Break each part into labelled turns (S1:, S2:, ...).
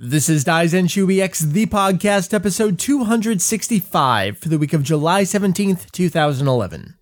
S1: This is Daizenshuu EX, the podcast, episode 265 for the week of July 17th, 2011.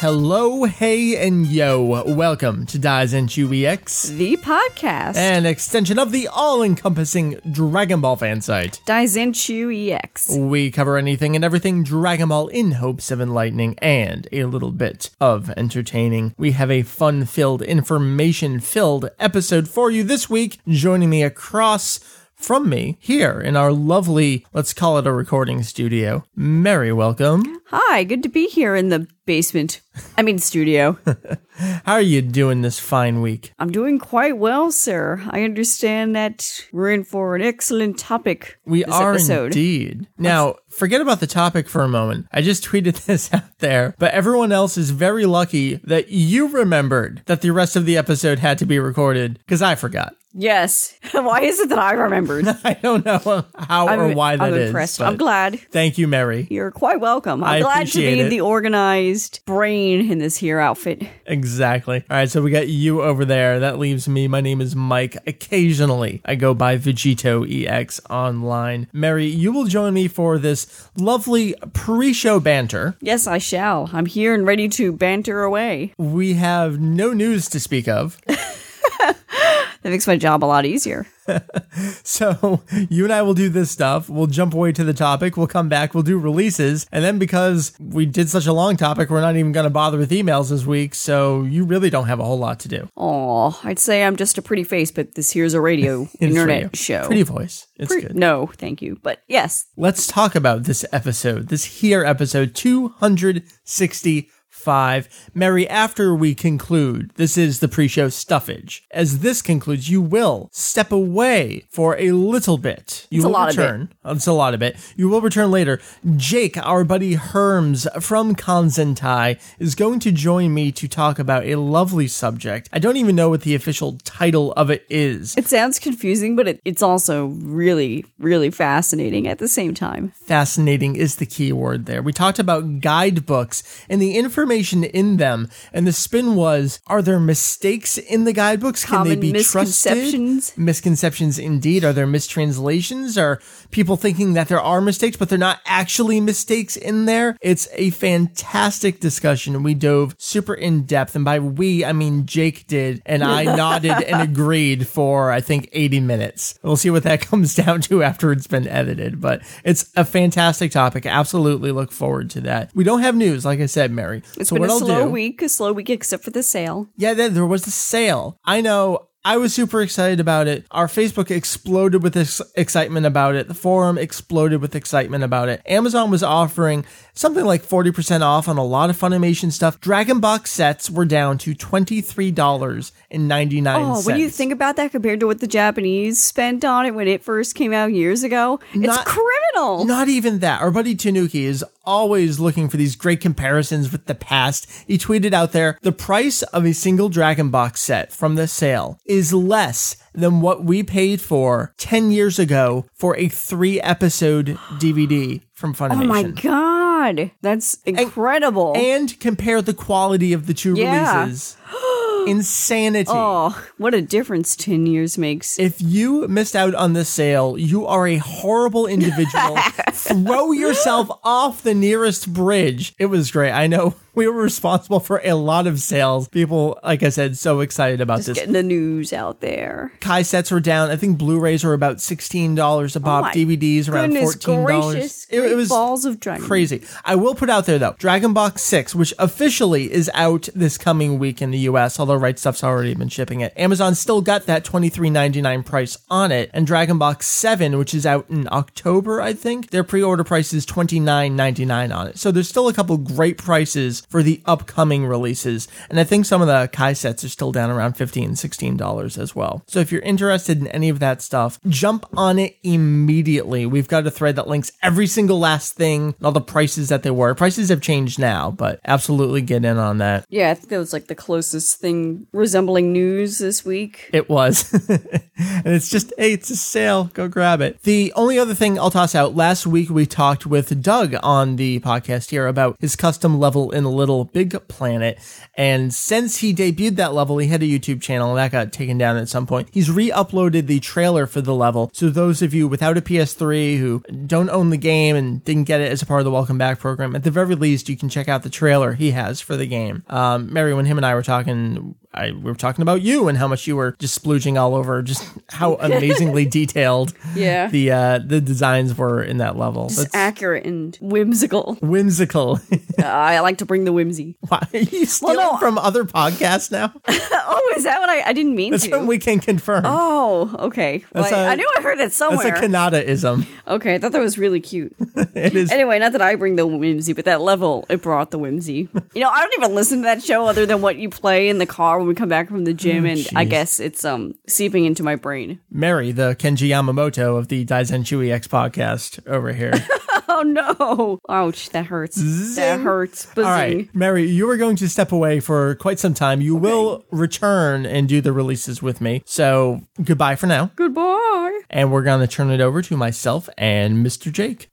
S1: Hello, hey, and yo. Welcome to Daizenshuu EX,
S2: the podcast,
S1: an extension of the all-encompassing Dragon Ball fan site.
S2: Daizenshuu EX.
S1: We cover anything and everything Dragon Ball in hopes of enlightening and a little bit of entertaining. We have a fun-filled, information-filled episode for you this week. Joining me across from me here in our lovely, let's call it a recording studio. Meri, welcome.
S2: Hi, good to be here in the basement. I mean, studio.
S1: How are you doing this fine week?
S2: I'm doing quite well, sir. I understand that we're in for an excellent topic.
S1: We are
S2: episode.
S1: indeed. Now, forget about the topic for a moment. I just tweeted this out there, but everyone else is very lucky that you remembered that the rest of the episode had to be recorded because I forgot.
S2: Yes. Why is it that I remembered?
S1: I don't know how
S2: I'm,
S1: or why that
S2: I'm
S1: is,
S2: impressed.
S1: but
S2: I'm glad.
S1: Thank you, Meri.
S2: You're quite welcome. I'm
S1: I
S2: glad to be
S1: it.
S2: the organized brain in this here outfit.
S1: Exactly. All right, so we got you over there. That leaves me. My name is Mike. Occasionally, I go by VegettoEX online. Meri, you will join me for this lovely pre-show banter.
S2: Yes, I shall. I'm here and ready to banter away.
S1: We have no news to speak of.
S2: That makes my job a lot easier.
S1: So you and I will do this stuff. We'll jump away to the topic. We'll come back. We'll do releases. And then because we did such a long topic, we're not even going to bother with emails this week. So you really don't have a whole lot to do.
S2: Aw, I'd say I'm just a pretty face, but this here's a radio internet
S1: radio.
S2: show.
S1: Pretty voice. It's
S2: Pre-
S1: good.
S2: No, thank you. But yes,
S1: Let's talk about this episode. This here episode 265. Meri, after we conclude, this is the pre-show stuffage. As this concludes, you will step away for a little bit. You
S2: It's a
S1: will
S2: lot of it.
S1: return. Oh, it's a lot of it. You will return later. Jake, our buddy Herms from Kanzentai, is going to join me to talk about a lovely subject. I don't even know what the official title of it is.
S2: it sounds confusing, but it, it's also really, really fascinating at the same time.
S1: fascinating is the key word there. We talked about guidebooks and the information in them, and the spin was: Are there mistakes in the guidebooks? Can they be
S2: misconceptions?
S1: trusted? Misconceptions, indeed. Are there mistranslations? Are people thinking that there are mistakes, but they're not actually mistakes in there? It's a fantastic discussion. We dove super in depth, and by we, I mean Jake did, and I nodded and agreed for I think 80 minutes. We'll see what that comes down to after it's been edited, but it's a fantastic topic. Absolutely look forward to that. We don't have news, like I said, Meri.
S2: It's
S1: so
S2: been a
S1: I'll
S2: slow
S1: do,
S2: week, a slow week except for the sale.
S1: yeah, there, there was the sale. I know. I was super excited about it. Our Facebook exploded with ex- excitement about it. The forum exploded with excitement about it. Amazon was offering something like 40% off on a lot of Funimation stuff. Dragon Box sets were down to $23.99.
S2: Oh, when you think about that compared to what the Japanese spent on it when it first came out years ago, it's
S1: Not-
S2: criminal.
S1: Not even that. Our buddy Tanuki is always looking for these great comparisons with the past. He tweeted out there the price of a single Dragon Box set from the sale is less than what we paid for 10 years ago for a three episode DVD from Funimation.
S2: oh my god, that's incredible.
S1: And compare the quality of the two
S2: Yeah.
S1: releases. Insanity.
S2: oh, what a difference 10 years makes.
S1: If you missed out on this sale, you are a horrible individual. Throw yourself off the nearest bridge. It was great. I know we were responsible for a lot of sales. People, like I said, so excited about this.
S2: Getting the news out there.
S1: Kai sets were down. I think Blu-rays were about sixteen dollars a pop.
S2: Oh
S1: DVDs around fourteen dollars. It, it was
S2: balls of dragon.
S1: crazy. I will put out there though, Dragon Box 6, which officially is out this coming week in the US, although Right Stuf's already been shipping it. Amazon still got that $23.99 price on it, and Dragon Box 7, which is out in October, I think, their pre-order price is $29.99 on it. So there's still a couple great prices for the upcoming releases, and I think some of the Kai sets are still down around $15, $16 as well. So if you're interested in any of that stuff, jump on it immediately. We've got a thread that links every single last thing all the prices that they were. Prices have changed now, but absolutely get in on that.
S2: Yeah, I think that was like the closest thing resembling news this week.
S1: It was. and it's just, hey, it's a sale. Go grab it. The only other thing I'll toss out last week, we talked with Doug on the podcast here about his custom level Little Big Planet. And since he debuted that level, he had a YouTube channel and that got taken down at some point. He's re uploaded the trailer for the level. So those of you without a PS3 who don't own the game and didn't get it as a part of the Welcome Back program, at the very least, you can check out the trailer he has for the game. Um, Meri, when him and I were talking, I, we were talking about you and how much you were just splooging all over just how amazingly detailed
S2: Yeah.
S1: the uh, the designs were in that level.
S2: It's
S1: That's
S2: accurate and whimsical.
S1: whimsical.
S2: Uh, I like to bring the whimsy.
S1: Why are you stealing
S2: no.
S1: from other podcasts now?
S2: oh, is that what I? I didn't mean
S1: That's
S2: to.
S1: what we can confirm.
S2: Oh, okay. Well,
S1: That's
S2: I-
S1: a-
S2: I knew I heard it
S1: That's a
S2: somewhere.
S1: Kanata-ism.
S2: okay, I thought that was really cute.
S1: It is.
S2: anyway, not that I bring the whimsy, but that level it brought the whimsy. You know, I don't even listen to that show other than what you play in the car when we come back from the gym, and I guess it's um seeping into my brain.
S1: Meri, the Kenji Yamamoto of the Daizenshuu EX podcast over here.
S2: Oh no! Ouch, that hurts. That hurts.
S1: All
S2: Buzzing.
S1: right, Meri, you are going to step away for quite some time. You will return and do the releases with me. So goodbye for now.
S2: Goodbye.
S1: And we're going to turn it over to myself and Mr. Jake.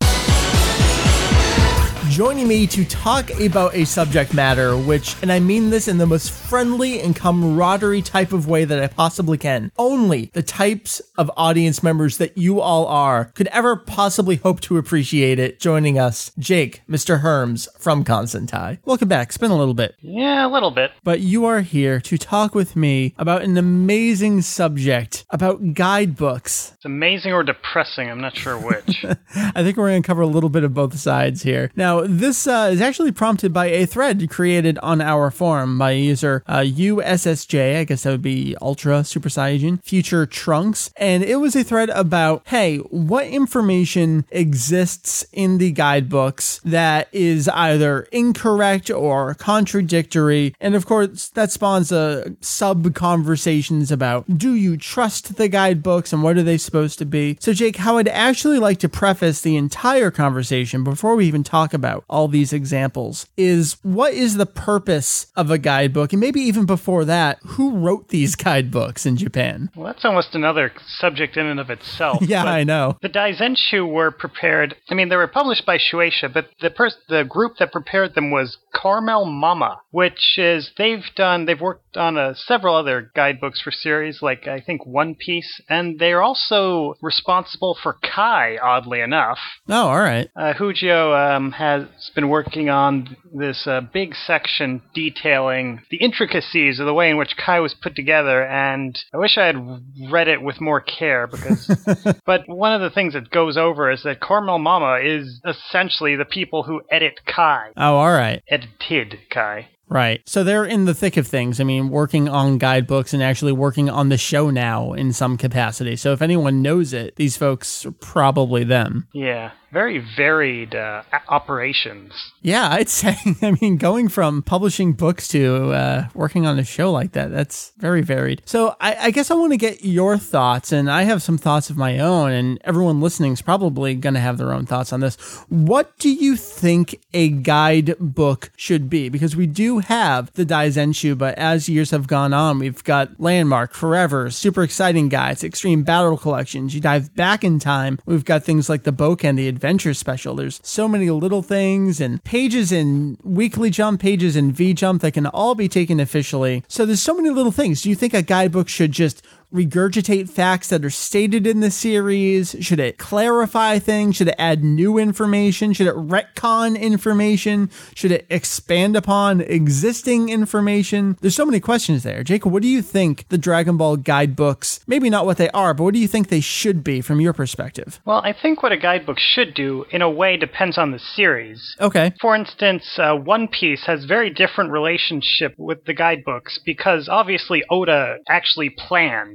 S1: Joining me to talk about a subject matter, which, and I mean this in the most friendly and camaraderie type of way that I possibly can, only the types of audience members that you all are could ever possibly hope to appreciate it. Joining us, Jake, Mr. Herms from Kanzentai. Welcome back. It's been a little bit.
S3: Yeah, a little bit.
S1: But you are here to talk with me about an amazing subject about guidebooks.
S3: It's amazing or depressing. I'm not sure which.
S1: I think we're going to cover a little bit of both sides here. Now, this uh, is actually prompted by a thread created on our forum by user uh, USSJ. I guess that would be Ultra Super Saiyan Future Trunks. And it was a thread about hey, what information exists in the guidebooks that is either incorrect or contradictory? And of course, that spawns a sub conversations about do you trust the guidebooks and what are they supposed to be? So, Jake, how I'd actually like to preface the entire conversation before we even talk about all these examples is what is the purpose of a guidebook? And maybe even before that, who wrote these guidebooks in Japan?
S3: well, that's almost another subject in and of itself.
S1: Yeah,
S3: but
S1: I know.
S3: The Daizenshu were prepared. I mean, they were published by Shueisha, but the pers- the group that prepared them was Carmel Mama, which is they've done. They've worked on uh, several other guidebooks for series, like I think One Piece, and they're also responsible for Kai. Oddly enough,
S1: Oh, all right.
S3: uh, Hujio um, has been working on this uh, big section detailing the intricacies of the way in which Kai was put together, and I wish I had read it with more care because. but one of the things that goes over is that Carmel Mama is essentially the people who edit Kai,
S1: Oh, all right.
S3: edited Kai.
S1: Right. So they're in the thick of things. I mean, working on guidebooks and actually working on the show now in some capacity. So if anyone knows it, these folks are probably them.
S3: Yeah, very varied uh, operations.
S1: Yeah, I'd say. I mean, going from publishing books to uh, working on a show like that, that's very varied. So I, I guess I want to get your thoughts, and I have some thoughts of my own, and everyone listening is probably going to have their own thoughts on this. What do you think a guidebook should be? Because we do have the Dai Daizenshu, but as years have gone on, we've got Landmark, Forever, super exciting guides, extreme battle collections. You dive back in time, we've got things like the Boken, the Adventure Special. There's so many little things and pages in Weekly Jump, pages in V Jump that can all be taken officially. So there's so many little things. Do you think a guidebook should just regurgitate facts that are stated in the series? Should it clarify things? Should it add new information? Should it retcon information? Should it expand upon existing information? There's so many questions there. Jacob, what do you think the Dragon Ball guidebooks, maybe not what they are, but what do you think they should be from your perspective?
S3: Well, I think what a guidebook should do, in a way, depends on the series.
S1: Okay.
S3: For instance, uh, One Piece has very different relationship with the guidebooks because obviously Oda actually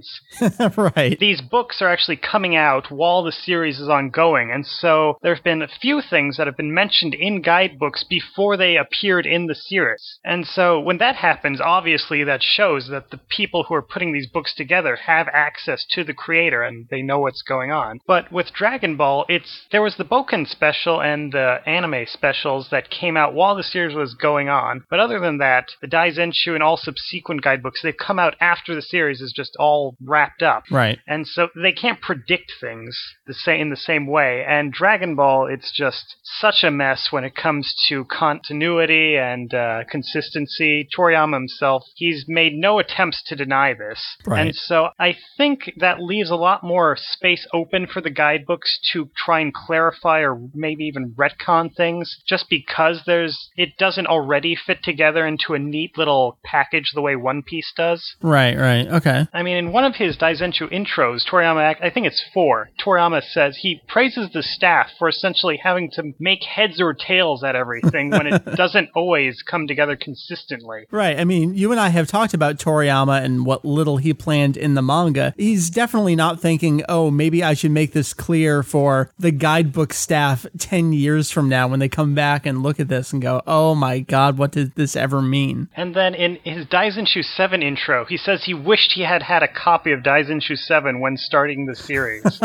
S3: plans.
S1: right.
S3: These books are actually coming out while the series is ongoing, and so there have been a few things that have been mentioned in guidebooks before they appeared in the series. And so when that happens, obviously that shows that the people who are putting these books together have access to the creator and they know what's going on. But with Dragon Ball, it's there was the Boken special and the anime specials that came out while the series was going on. But other than that, the Daizenshu and all subsequent guidebooks, they've come out after the series is just all all wrapped up.
S1: Right.
S3: And so they can't predict things the same in the same way. And Dragon Ball, it's just such a mess when it comes to continuity and uh, consistency. Toriyama himself, he's made no attempts to deny this.
S1: Right.
S3: And so I think that leaves a lot more space open for the guidebooks to try and clarify or maybe even retcon things just because there's it doesn't already fit together into a neat little package the way One Piece does.
S1: Right, right. Okay.
S3: I mean, in one of his Daizenshu intros, Toriyama, I think it's four, Toriyama says he praises the staff for essentially having to make heads or tails at everything when it doesn't always come together consistently.
S1: Right. I mean, you and I have talked about Toriyama and what little he planned in the manga. He's definitely not thinking, oh, maybe I should make this clear for the guidebook staff 10 years from now when they come back and look at this and go, oh my God, what did this ever mean?
S3: And then in his Daizenshu 7 intro, he says he wished he had had a copy of Daizenshu 7 when starting the series.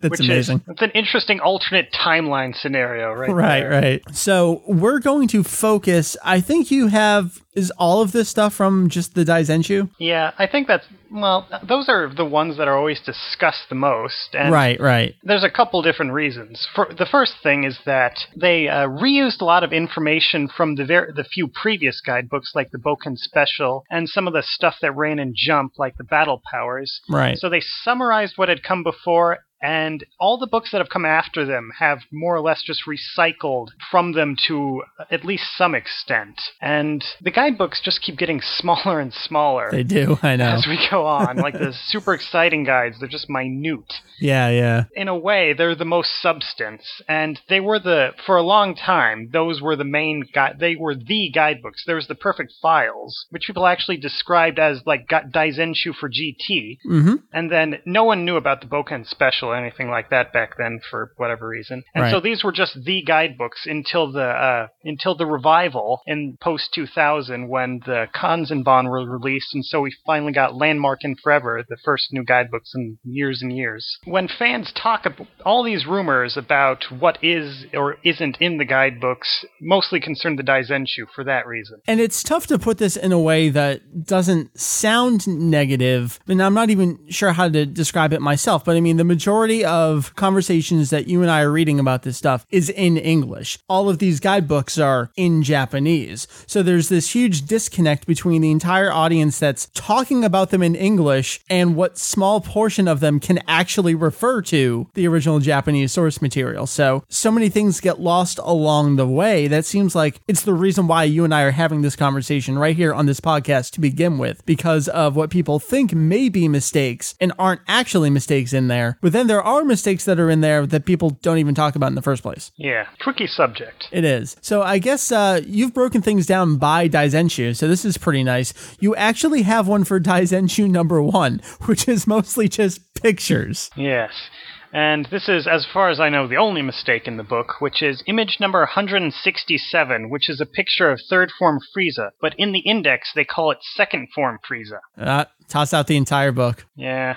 S1: That's amazing.
S3: is that's an interesting alternate timeline scenario, right?
S1: Right,
S3: there.
S1: right. So we're going to focus. I think you have is all of this stuff from just the Daizenshu.
S3: Yeah, I think that's well, those are the ones that are always discussed the most. And
S1: Right, right.
S3: There's a couple different reasons. For the first thing is that they uh, reused a lot of information from the ver- the few previous guidebooks, like the Boken Special, and some of the stuff that ran in Jump, like the Battle Powers.
S1: Right.
S3: So they summarized what had come before. And all the books that have come after them have more or less just recycled from them to at least some extent. And the guidebooks just keep getting smaller and smaller
S1: They do. I know.
S3: as we go on. Like the super exciting guides, they're just minute
S1: Yeah, yeah.
S3: in a way, they're the most substance, and they were the for a long time. Those were the main guide. They were the guidebooks. There was the perfect files, which people actually described as like Daizenshu for GT,
S1: Mm-hmm.
S3: and then no one knew about the Boken Special or anything like that back then for whatever reason. And so these were just the guidebooks until the uh, until the revival in post 2000 when the Kanzenban were released, and so we finally got Landmark and Forever, the first new guidebooks in years and years. When fans talk about all these rumors about what is or isn't in the guidebooks, mostly concern the Daizenshu for that reason.
S1: And it's tough to put this in a way that doesn't sound negative. And I'm not even sure how to describe it myself. But I mean, the majority of conversations that you and I are reading about this stuff is in English. All of these guidebooks are in Japanese. So there's this huge disconnect between the entire audience that's talking about them in English and what small portion of them can actually refer to the original Japanese source material. So, so many things get lost along the way. That seems like it's the reason why you and I are having this conversation right here on this podcast to begin with, because of what people think may be mistakes and aren't actually mistakes in there. But then there are mistakes that are in there that people don't even talk about in the first place.
S3: Yeah, tricky subject.
S1: It is. So I guess uh, you've broken things down by Daizenshu, so this is pretty nice. You actually have one for Daizenshu number one, which is mostly just pictures.
S3: Yes. And this is, as far as I know, the only mistake in the book, which is image number 167, which is a picture of third form Frieza, but in the index they call it second form Frieza.
S1: Uh, toss out the entire book.
S3: Yeah.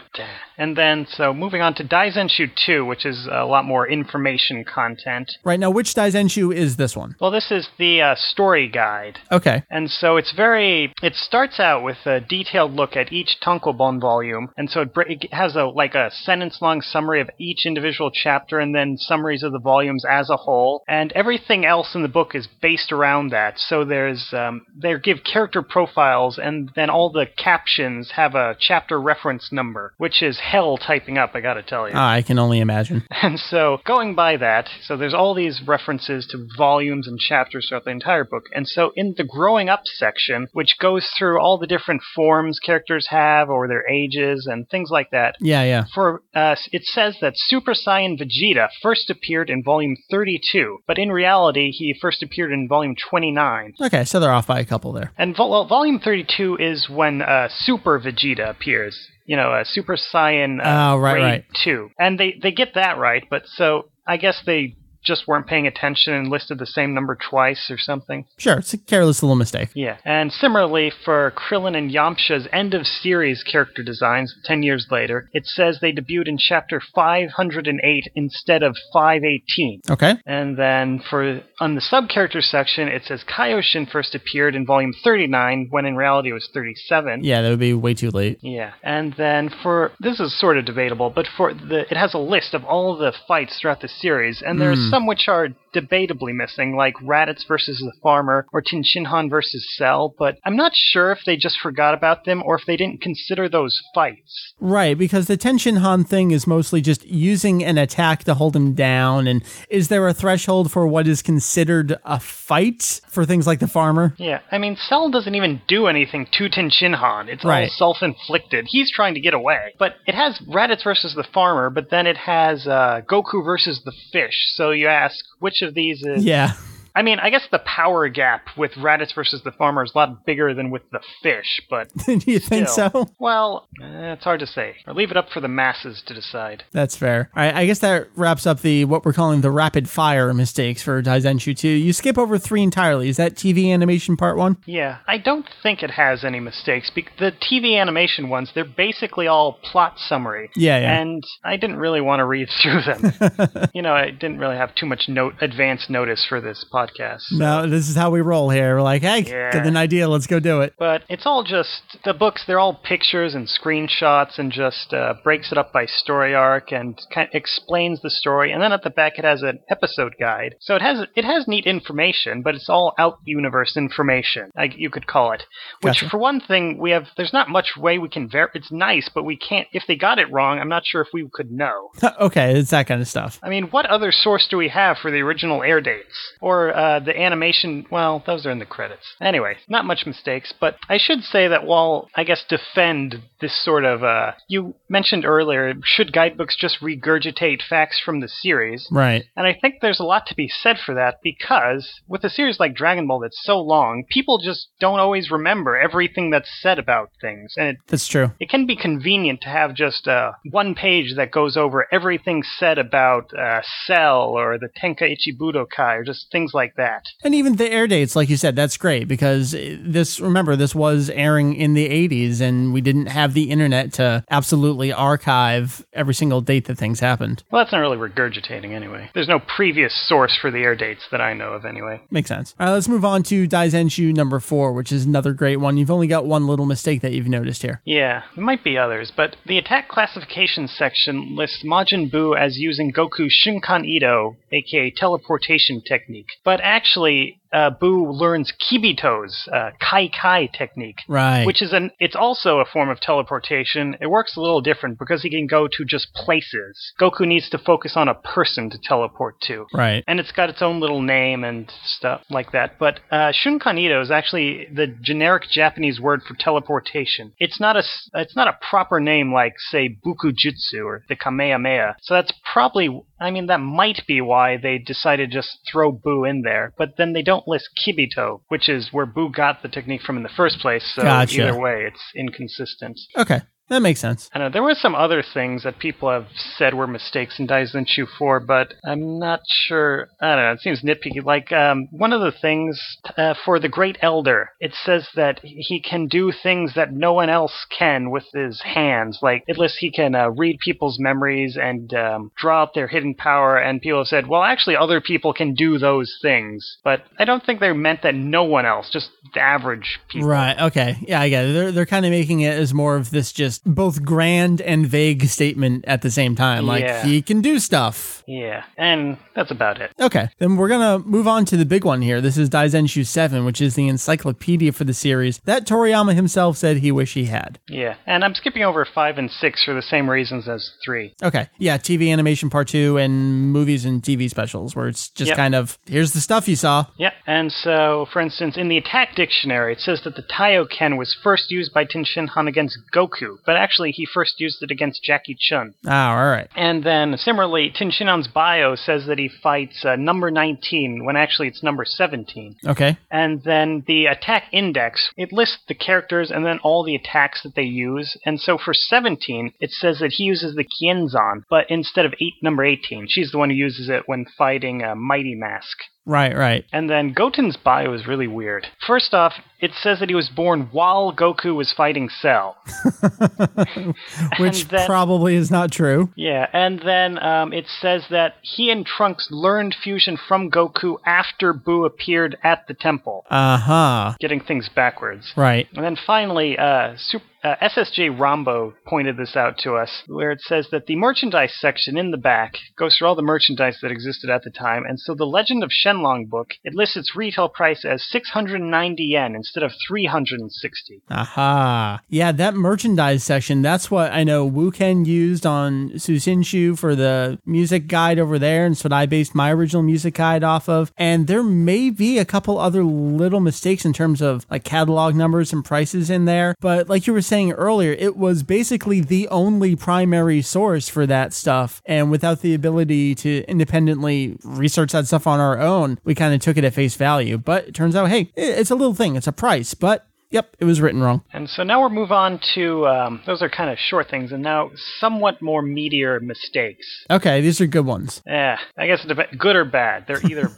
S3: And then, so moving on to Daizenshu 2, which is a lot more information content.
S1: Right now, which Daizenshu is this one?
S3: Well, this is the uh, story guide.
S1: Okay.
S3: And so it's very. It starts out with a detailed look at each Tankobon volume, and so it, br- it has a like a sentence-long summary of each individual chapter, and then summaries of the volumes as a whole. And everything else in the book is based around that. So there's um, they give character profiles, and then all the captions have a chapter reference number, which is hell typing up. I gotta tell you.
S1: Ah, I can only imagine.
S3: And so, going by that, so there's all these references to volumes and chapters throughout the entire book. And so, in the growing up section, which goes through all the different forms characters have, or their ages, and things like that,
S1: Yeah, yeah.
S3: for uh, it says that Super Saiyan Vegeta first appeared in volume 32, but in reality, he first appeared in volume 29.
S1: Okay, so they're off by a couple there.
S3: And vol- well, volume 32 is when uh, Super Vegeta appears. You know, uh, Super Saiyan uh,
S1: Oh, right, right.
S3: 2. And they, they get that right, but so I guess they just weren't paying attention and listed the same number twice or something.
S1: Sure, it's a careless little mistake.
S3: Yeah, and similarly for Krillin and Yamcha's end of series character designs 10 years later, it says they debuted in chapter 508 instead of 518.
S1: Okay.
S3: And then for on the sub character section, it says Kaioshin first appeared in volume 39 when in reality it was 37.
S1: Yeah, that would be way too late.
S3: Yeah, and then for this is sort of debatable, but for the it has a list of all the fights throughout the series, and there's some which are debatably missing, like Raditz versus the Farmer or Tenshinhan versus Cell. But I'm not sure if they just forgot about them or if they didn't consider those fights.
S1: Right, because the Tenshin Han thing is mostly just using an attack to hold him down. And is there a threshold for what is considered a fight for things like the farmer?
S3: Yeah, I mean, Cell doesn't even do anything to Tenshinhan. It's all
S1: Right.
S3: self-inflicted. He's trying to get away. But it has Raditz versus the Farmer, but then it has uh, Goku versus the Fish. So you ask, which of these is
S1: Yeah.
S3: I mean, I guess the power gap with Raditz versus the Farmer is a lot bigger than with the fish, but
S1: Do you think
S3: still.
S1: so?
S3: Well, eh, it's hard to say. Or leave it up for the masses to decide.
S1: That's fair. All right, I guess that wraps up the what we're calling the rapid fire mistakes for Daizenshu 2. You skip over three entirely. Is that TV animation part one?
S3: Yeah, I don't think it has any mistakes. Bec- the TV animation ones, they're basically all plot summary.
S1: Yeah, yeah.
S3: And I didn't really want to read through them. you know, I didn't really have too much note advance notice for this podcast.
S1: No, this is how we roll here. We're like, hey,
S3: Yeah.
S1: got an idea. Let's go do it.
S3: But it's all just the books. They're all pictures and screenshots, and just uh, breaks it up by story arc and kind of explains the story. And then at the back, it has an episode guide. So it has it has neat information, but it's all out universe information, like you could call it. Which,
S1: Gotcha.
S3: for one thing, we have there's not much way we can ver. It's nice, but we can't. If they got it wrong, I'm not sure if we could know.
S1: okay, it's that kind of stuff.
S3: I mean, what other source do we have for the original air dates? Or uh, the animation? Well, those are in the credits. Anyway, not much mistakes, but I should say that while I guess defend this sort of, uh, you mentioned earlier, should guidebooks just regurgitate facts from the series?
S1: Right.
S3: And I think there's a lot to be said for that because with a series like Dragon Ball that's so long, people just don't always remember everything that's said about things. And it
S1: That's true.
S3: it can be convenient to have just uh, one page that goes over everything said about uh, Cell or the Tenkaichi Budokai or just things like that.
S1: And even the air dates, like you said, that's great because this, remember, this was airing in the 80s and we didn't have the internet to absolutely archive every single date that things happened.
S3: Well, that's not really regurgitating anyway. There's no previous source for the air dates that I know of anyway.
S1: Makes sense. All right, let's move on to Daizenshu number four, which is another great one. You've only got one little mistake that you've noticed here.
S3: Yeah, there might be others, but the attack classification section lists Majin Buu as using Goku's Shunkan Ido, aka teleportation technique. But actually, uh, Buu learns Kibito's uh, Kai Kai technique.
S1: Right.
S3: Which is an it's also a form of teleportation. It works a little different because he can go to just places. Goku needs to focus on a person to teleport to.
S1: Right.
S3: And it's got its own little name and stuff like that. But uh, Shunkanido is actually the generic Japanese word for teleportation. It's not a it's not a proper name like say Bukujutsu or the Kamehameha. So that's probably I mean that might be why they decided to just throw Boo in there. But then they don't list Kibito, which is where Boo got the technique from in the first place. So
S1: Gotcha.
S3: either way, it's inconsistent.
S1: Okay. That makes sense.
S3: I know there were some other things that people have said were mistakes in Daizenshu 4, but I'm not sure. I don't know. It seems nitpicky. Like um, one of the things uh, for the Great Elder, it says that he can do things that no one else can with his hands. Like it lists he can uh, read people's memories and um, draw out their hidden power. And people have said, well, actually, other people can do those things. But I don't think they meant that no one else, just the average people.
S1: Right. Okay. Yeah, I get it. They're, they're kind of making it as more of this just both grand and vague statement at the same time. Like,
S3: Yeah.
S1: he can do stuff.
S3: Yeah, and that's about it.
S1: Okay, then we're gonna move on to the big one here. This is Daizenshu 7, which is the encyclopedia for the series that Toriyama himself said he wished he had.
S3: Yeah, and I'm skipping over five and six for the same reasons as three.
S1: Okay, yeah, TV animation part two and movies and TV specials, where it's just
S3: Yep.
S1: kind of here's the stuff you saw.
S3: Yeah, and so, for instance, in the Attack Dictionary, it says that the Taioken was first used by Tenshinhan against Goku, but actually he first used it against Jackie Chun.
S1: Ah, all right.
S3: And then similarly, Tenshinhan's bio says that he fights uh, number 19 when actually it's number 17.
S1: Okay.
S3: And then the attack index, it lists the characters and then all the attacks that they use. And so for 17, it says that he uses the Kienzan, but instead of eight, number 18, she's the one who uses it when fighting a Mighty Mask.
S1: Right, right.
S3: And then Goten's bio is really weird. First off, it says that he was born while Goku was fighting Cell.
S1: Which
S3: then-
S1: probably is not true.
S3: Yeah, and then um, it says that he and Trunks learned fusion from Goku after Boo appeared at the temple,
S1: Uh huh.
S3: getting things backwards.
S1: Right.
S3: And then finally, uh, Sup uh, SSJ Rombo pointed this out to us, where it says that the merchandise section in the back goes through all the merchandise that existed at the time, and so the Legend of Shenlong book, it lists its retail price as 690 yen instead of 360.
S1: Aha. Yeah, that merchandise section, that's what I know Wu Ken used on Susinshu for the music guide over there. And so I based my original music guide off of. And there may be a couple other little mistakes in terms of like catalog numbers and prices in there. But like you were saying earlier, it was basically the only primary source for that stuff. And without the ability to independently research that stuff on our own, we kind of took it at face value. But it turns out, hey, it's a little thing, it's a price. But Yep, it was written wrong.
S3: And so now we'll move on to um, those are kind of short things, and now somewhat more meatier mistakes.
S1: Okay, these are good ones.
S3: Yeah, I guess it depends. Good or bad, they're either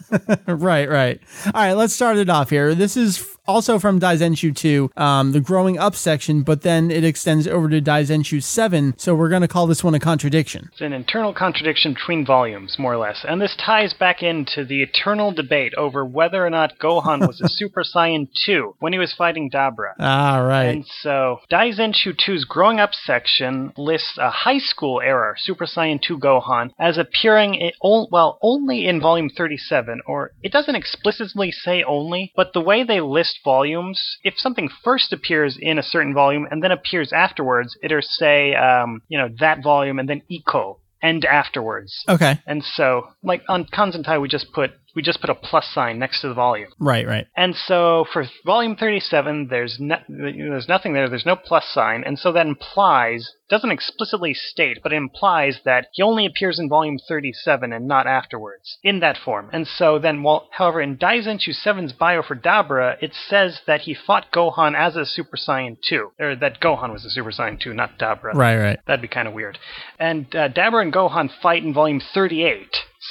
S1: right, right. All right, let's start it off here. This is also from Daizenshu 2, um, the growing up section, but then it extends over to Daizenshu 7, so we're going to call this one a contradiction.
S3: It's an internal contradiction between volumes, more or less. And this ties back into the eternal debate over whether or not Gohan was a Super Saiyan 2 when he was fighting Dabra.
S1: All right.
S3: And so, Daizenshu 2's Growing Up section lists a high school era Super Saiyan 2 Gohan as appearing, in, well, only in volume 37, or it doesn't explicitly say only, but the way they list volumes, if something first appears in a certain volume and then appears afterwards, it'll say, um, you know, that volume and then Eco, and afterwards.
S1: okay.
S3: And so, like on Kanzentai, we just put we just put a plus sign next to the volume.
S1: Right, right.
S3: And so for volume 37, there's no, there's nothing there. There's no plus sign, and so that implies doesn't explicitly state, but it implies that he only appears in volume 37 and not afterwards in that form. And so then, while however in Daizenshu 7's bio for Dabra, it says that he fought Gohan as a Super Saiyan 2, or that Gohan was a Super Saiyan 2, not Dabra.
S1: Right, right.
S3: That'd be kind of weird. And uh, Dabra and Gohan fight in volume 38.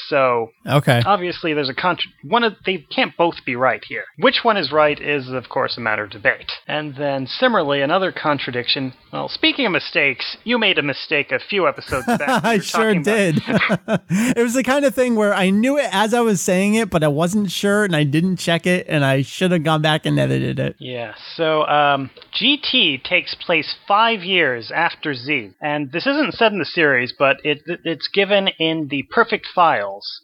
S3: So
S1: Okay.
S3: obviously there's a contra- one of they can't both be right here. Which one is right is of course a matter of debate. And then similarly another contradiction. Well, speaking of mistakes, you made a mistake a few episodes back.
S1: I sure did. it was the kind of thing where I knew it as I was saying it, but I wasn't sure and I didn't check it and I should have gone back and edited it.
S3: Yeah, so um, GT takes place five years after Z, and this isn't said in the series, but it, it's given in the Perfect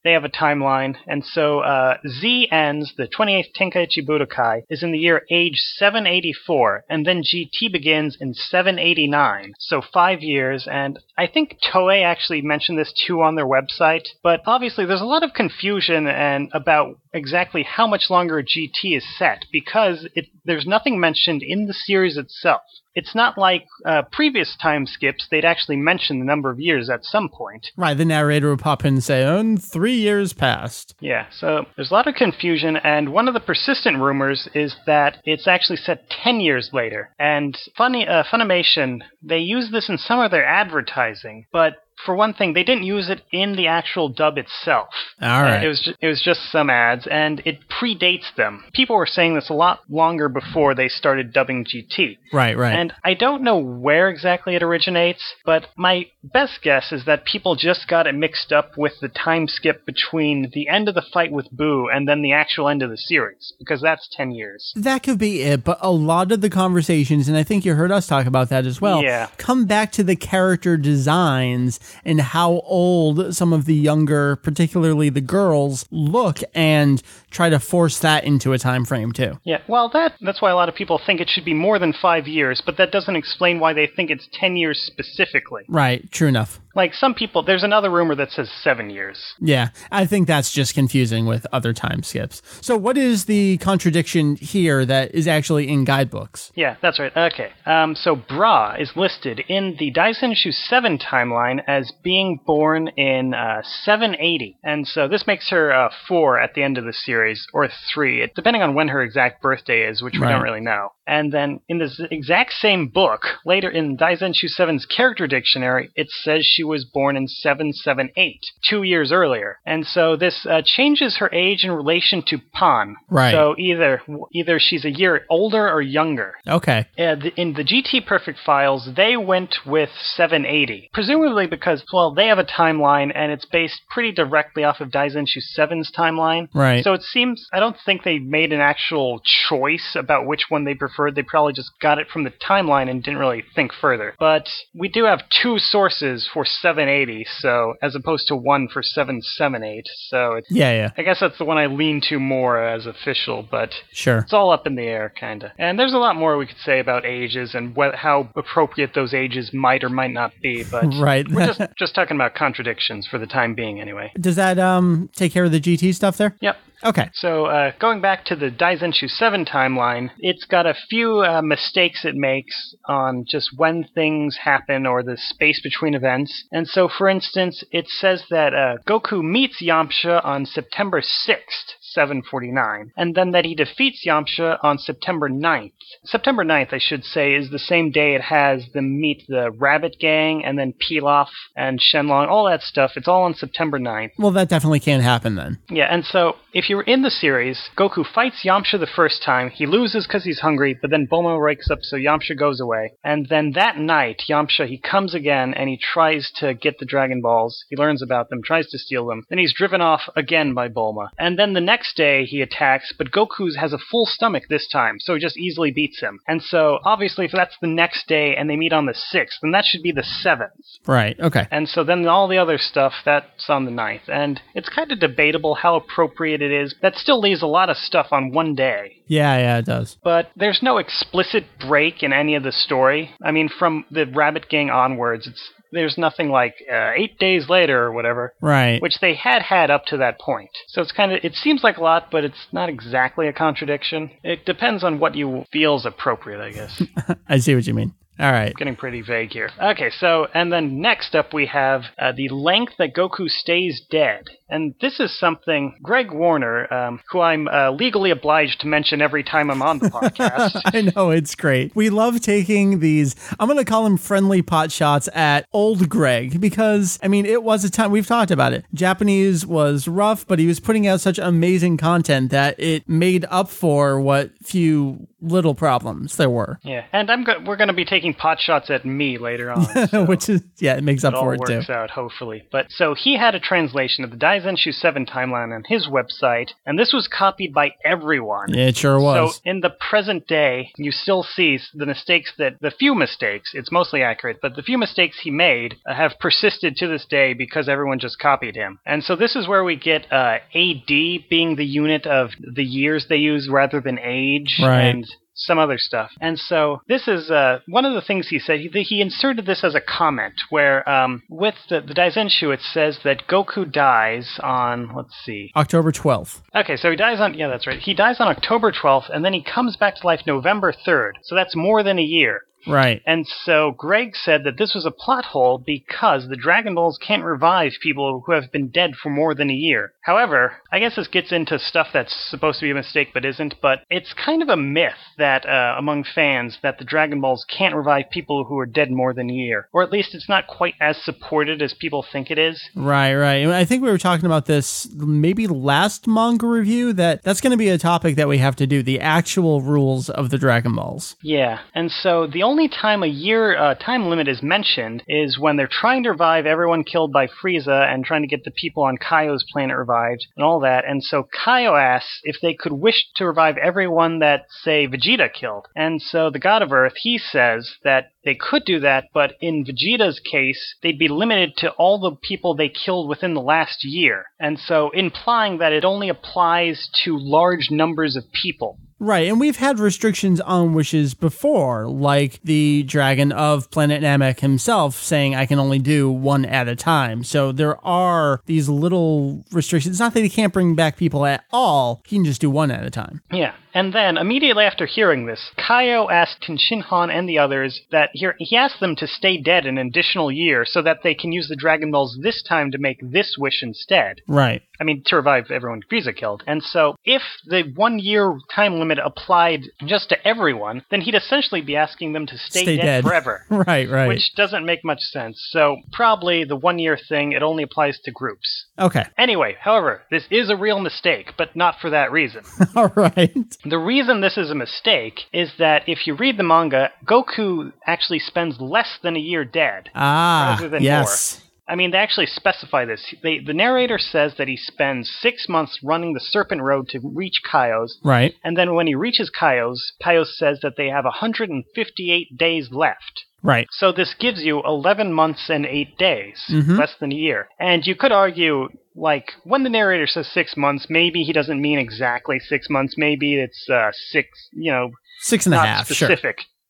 S3: They have a timeline, and so uh, Z ends, the 28th Tenkaichi Budokai, is in the year age 784, and then GT begins in 789, so five years, and I think Toei actually mentioned this too on their website, but obviously there's a lot of confusion and about exactly how much longer GT is set because it, there's nothing mentioned in the series itself. It's not like uh, previous time skips, they'd actually mention the number of years at some point.
S1: Right, the narrator would pop in and say, oh, three years passed.
S3: Yeah, so there's a lot of confusion, and one of the persistent rumors is that it's actually set 10 years later. And funny, uh, Funimation, they use this in some of their advertising, but for one thing, they didn't use it in the actual dub itself.
S1: All uh, right.
S3: It was ju- it was just some ads, and it predates them. People were saying this a lot longer before they started dubbing GT.
S1: Right, right.
S3: And I don't know where exactly it originates, but my best guess is that people just got it mixed up with the time skip between the end of the fight with Boo and then the actual end of the series, because that's 10 years.
S1: That could be it, but a lot of the conversations, and I think you heard us talk about that as well,
S3: Yeah.
S1: come back to the character designs in how old some of the younger, particularly the girls, look and try to force that into a time frame too.
S3: Yeah, well, that that's why a lot of people think it should be more than five years, but that doesn't explain why they think it's ten years specifically.
S1: Right, true enough.
S3: Like some people, there's another rumor that says seven years.
S1: Yeah, I think that's just confusing with other time skips. So, what is the contradiction here that is actually in guidebooks?
S3: Yeah, that's right. Okay. Um, so Bra is listed in the Dyson Daizenshu 7 timeline as being born in uh, 780. And so this makes her uh, 4 at the end of the series, or 3, depending on when her exact birthday is, which we
S1: Right.
S3: don't really know. And then in this exact same book, later in Daizenshu 7's character dictionary, it says she was born in 778, two years earlier. And so this uh, changes her age in relation to Pan.
S1: Right.
S3: So either either she's a year older or younger.
S1: Okay.
S3: Uh, the, in the GT Perfect files, they went with 780, presumably because well they have a timeline and it's based pretty directly off of Daizenshu 7's timeline.
S1: Right.
S3: So it seems I don't think they made an actual choice about which one they preferred. They probably just got it from the timeline and didn't really think further. But we do have two sources for 780, so as opposed to one for 778. So it's
S1: Yeah, yeah,
S3: I guess that's the one I lean to more as official, but
S1: sure.
S3: it's all up in the air, kind of. And there's a lot more we could say about ages and wh- how appropriate those ages might or might not be, but
S1: Right.
S3: we're just, just talking about contradictions for the time being, anyway.
S1: Does that um take care of the GT stuff there?
S3: Yep.
S1: Okay.
S3: So, uh, going back to the Daizenshu 7 timeline, it's got a few uh, mistakes it makes on just when things happen or the space between events. And so, for instance, it says that uh, Goku meets Yamcha on September 6th. 749, and then that he defeats Yamcha on September 9th. September 9th, I should say, is the same day it has them meet the Rabbit Gang and then Pilaf and Shenlong, all that stuff. It's all on September 9th.
S1: Well, that definitely can't happen then.
S3: Yeah, and so if you were in the series, Goku fights Yamcha the first time. He loses because he's hungry, but then Bulma wakes up, so Yamcha goes away. And then that night, Yamcha he comes again and he tries to get the Dragon Balls. He learns about them, tries to steal them. Then he's driven off again by Bulma. And then the next day he attacks, but Goku has a full stomach this time, so he just easily beats him. And so obviously, if that's the next day and they meet on the sixth, then that should be the seventh.
S1: Right. Okay.
S3: And so then all the other stuff, that's on the ninth. And it's kind of debatable how appropriate it is. That still leaves a lot of stuff on one day.
S1: Yeah, yeah, it does.
S3: But there's no explicit break in any of the story. I mean, from the Rabbit Gang onwards, it's there's nothing like uh, eight days later or whatever,
S1: Right.
S3: which they had had up to that point. So it's kind of it seems like a lot, but it's not exactly a contradiction. It depends on what you feels appropriate, I guess.
S1: I see what you mean. All right.
S3: getting pretty vague here. Okay, so, and then next up we have uh, the length that Goku stays dead. And this is something Greg Warner, um, who I'm uh, legally obliged to mention every time I'm on the podcast.
S1: I know it's great. We love taking these. I'm going to call them friendly pot shots at old Greg because I mean it was a time we've talked about it. Japanese was rough, but he was putting out such amazing content that it made up for what few little problems there were.
S3: yeah, and I'm go- we're going to be taking pot shots at me later on. so
S1: Which is yeah, it makes up
S3: it
S1: for it too.
S3: works out, hopefully. But so he had a translation of the Daizenshu 7 timeline on his website, and this was copied by everyone.
S1: Yeah, It sure was.
S3: So in the present day, you still see the mistakes that the few mistakes, it's mostly accurate, but the few mistakes he made have persisted to this day because everyone just copied him. And so this is where we get uh, AD being the unit of the years they use rather than age
S1: Right.
S3: and some other stuff. And so this is uh, one of the things he said. He, he inserted this as a comment where um, with the, the Daizenshu it says that Goku dies on, let's see,
S1: October 12th.
S3: Okay, so he dies on yeah, that's right. He dies on October 12th and then he comes back to life November 3rd. So that's more than a year.
S1: Right.
S3: And so Greg said that this was a plot hole because the Dragon Balls can't revive people who have been dead for more than a year. However, I guess this gets into stuff that's supposed to be a mistake but isn't, but it's kind of a myth that uh, among fans that the Dragon Balls can't revive people who are dead more than a year. Or at least it's not quite as supported as people think it is.
S1: Right, right. I think we were talking about this maybe last manga review that that's going to be a topic that we have to do the actual rules of the Dragon Balls.
S3: Yeah, and so the only only time a year uh, time limit is mentioned is when they're trying to revive everyone killed by Frieza and trying to get the people on Kaio's planet revived and all that. And so Kaio asks if they could wish to revive everyone that, say, Vegeta killed. And so the God of Earth, he says that they could do that, but in Vegeta's case, they'd be limited to all the people they killed within the last year. And so implying that it only applies to large numbers of people.
S1: Right, and we've had restrictions on wishes before, like the dragon of Planet Namek himself saying, I can only do one at a time. So there are these little restrictions. It's not that he can't bring back people at all, he can just do one at a time.
S3: Yeah. And then, immediately after hearing this, Kaio asked Tenshinhan and the others that he, he asked them to stay dead an additional year so that they can use the Dragon Balls this time to make this wish instead.
S1: Right.
S3: I mean, to revive everyone Frieza killed. And so, if the one year time limit applied just to everyone, then he'd essentially be asking them to stay,
S1: Stay
S3: dead,
S1: dead.
S3: forever.
S1: Right, right.
S3: Which doesn't make much sense. So, probably the one year thing, it only applies to groups.
S1: okay.
S3: Anyway, however, this is a real mistake, but not for that reason.
S1: All right.
S3: The reason this is a mistake is that if you read the manga, Goku actually spends less than a year dead.
S1: Ah,
S3: Rather than
S1: yes.
S3: I mean, they actually specify this. They, the narrator says that he spends six months running the Serpent Road to reach Kaio's,
S1: Right.
S3: and then when he reaches Kaio's, Kaio's says that they have 158 days left.
S1: Right.
S3: So this gives you 11 months and 8 days,
S1: Mhm.
S3: less than a year. And you could argue, like, when the narrator says 6 months, maybe he doesn't mean exactly 6 months, maybe it's uh, 6, you know,
S1: Six and a half. Sure.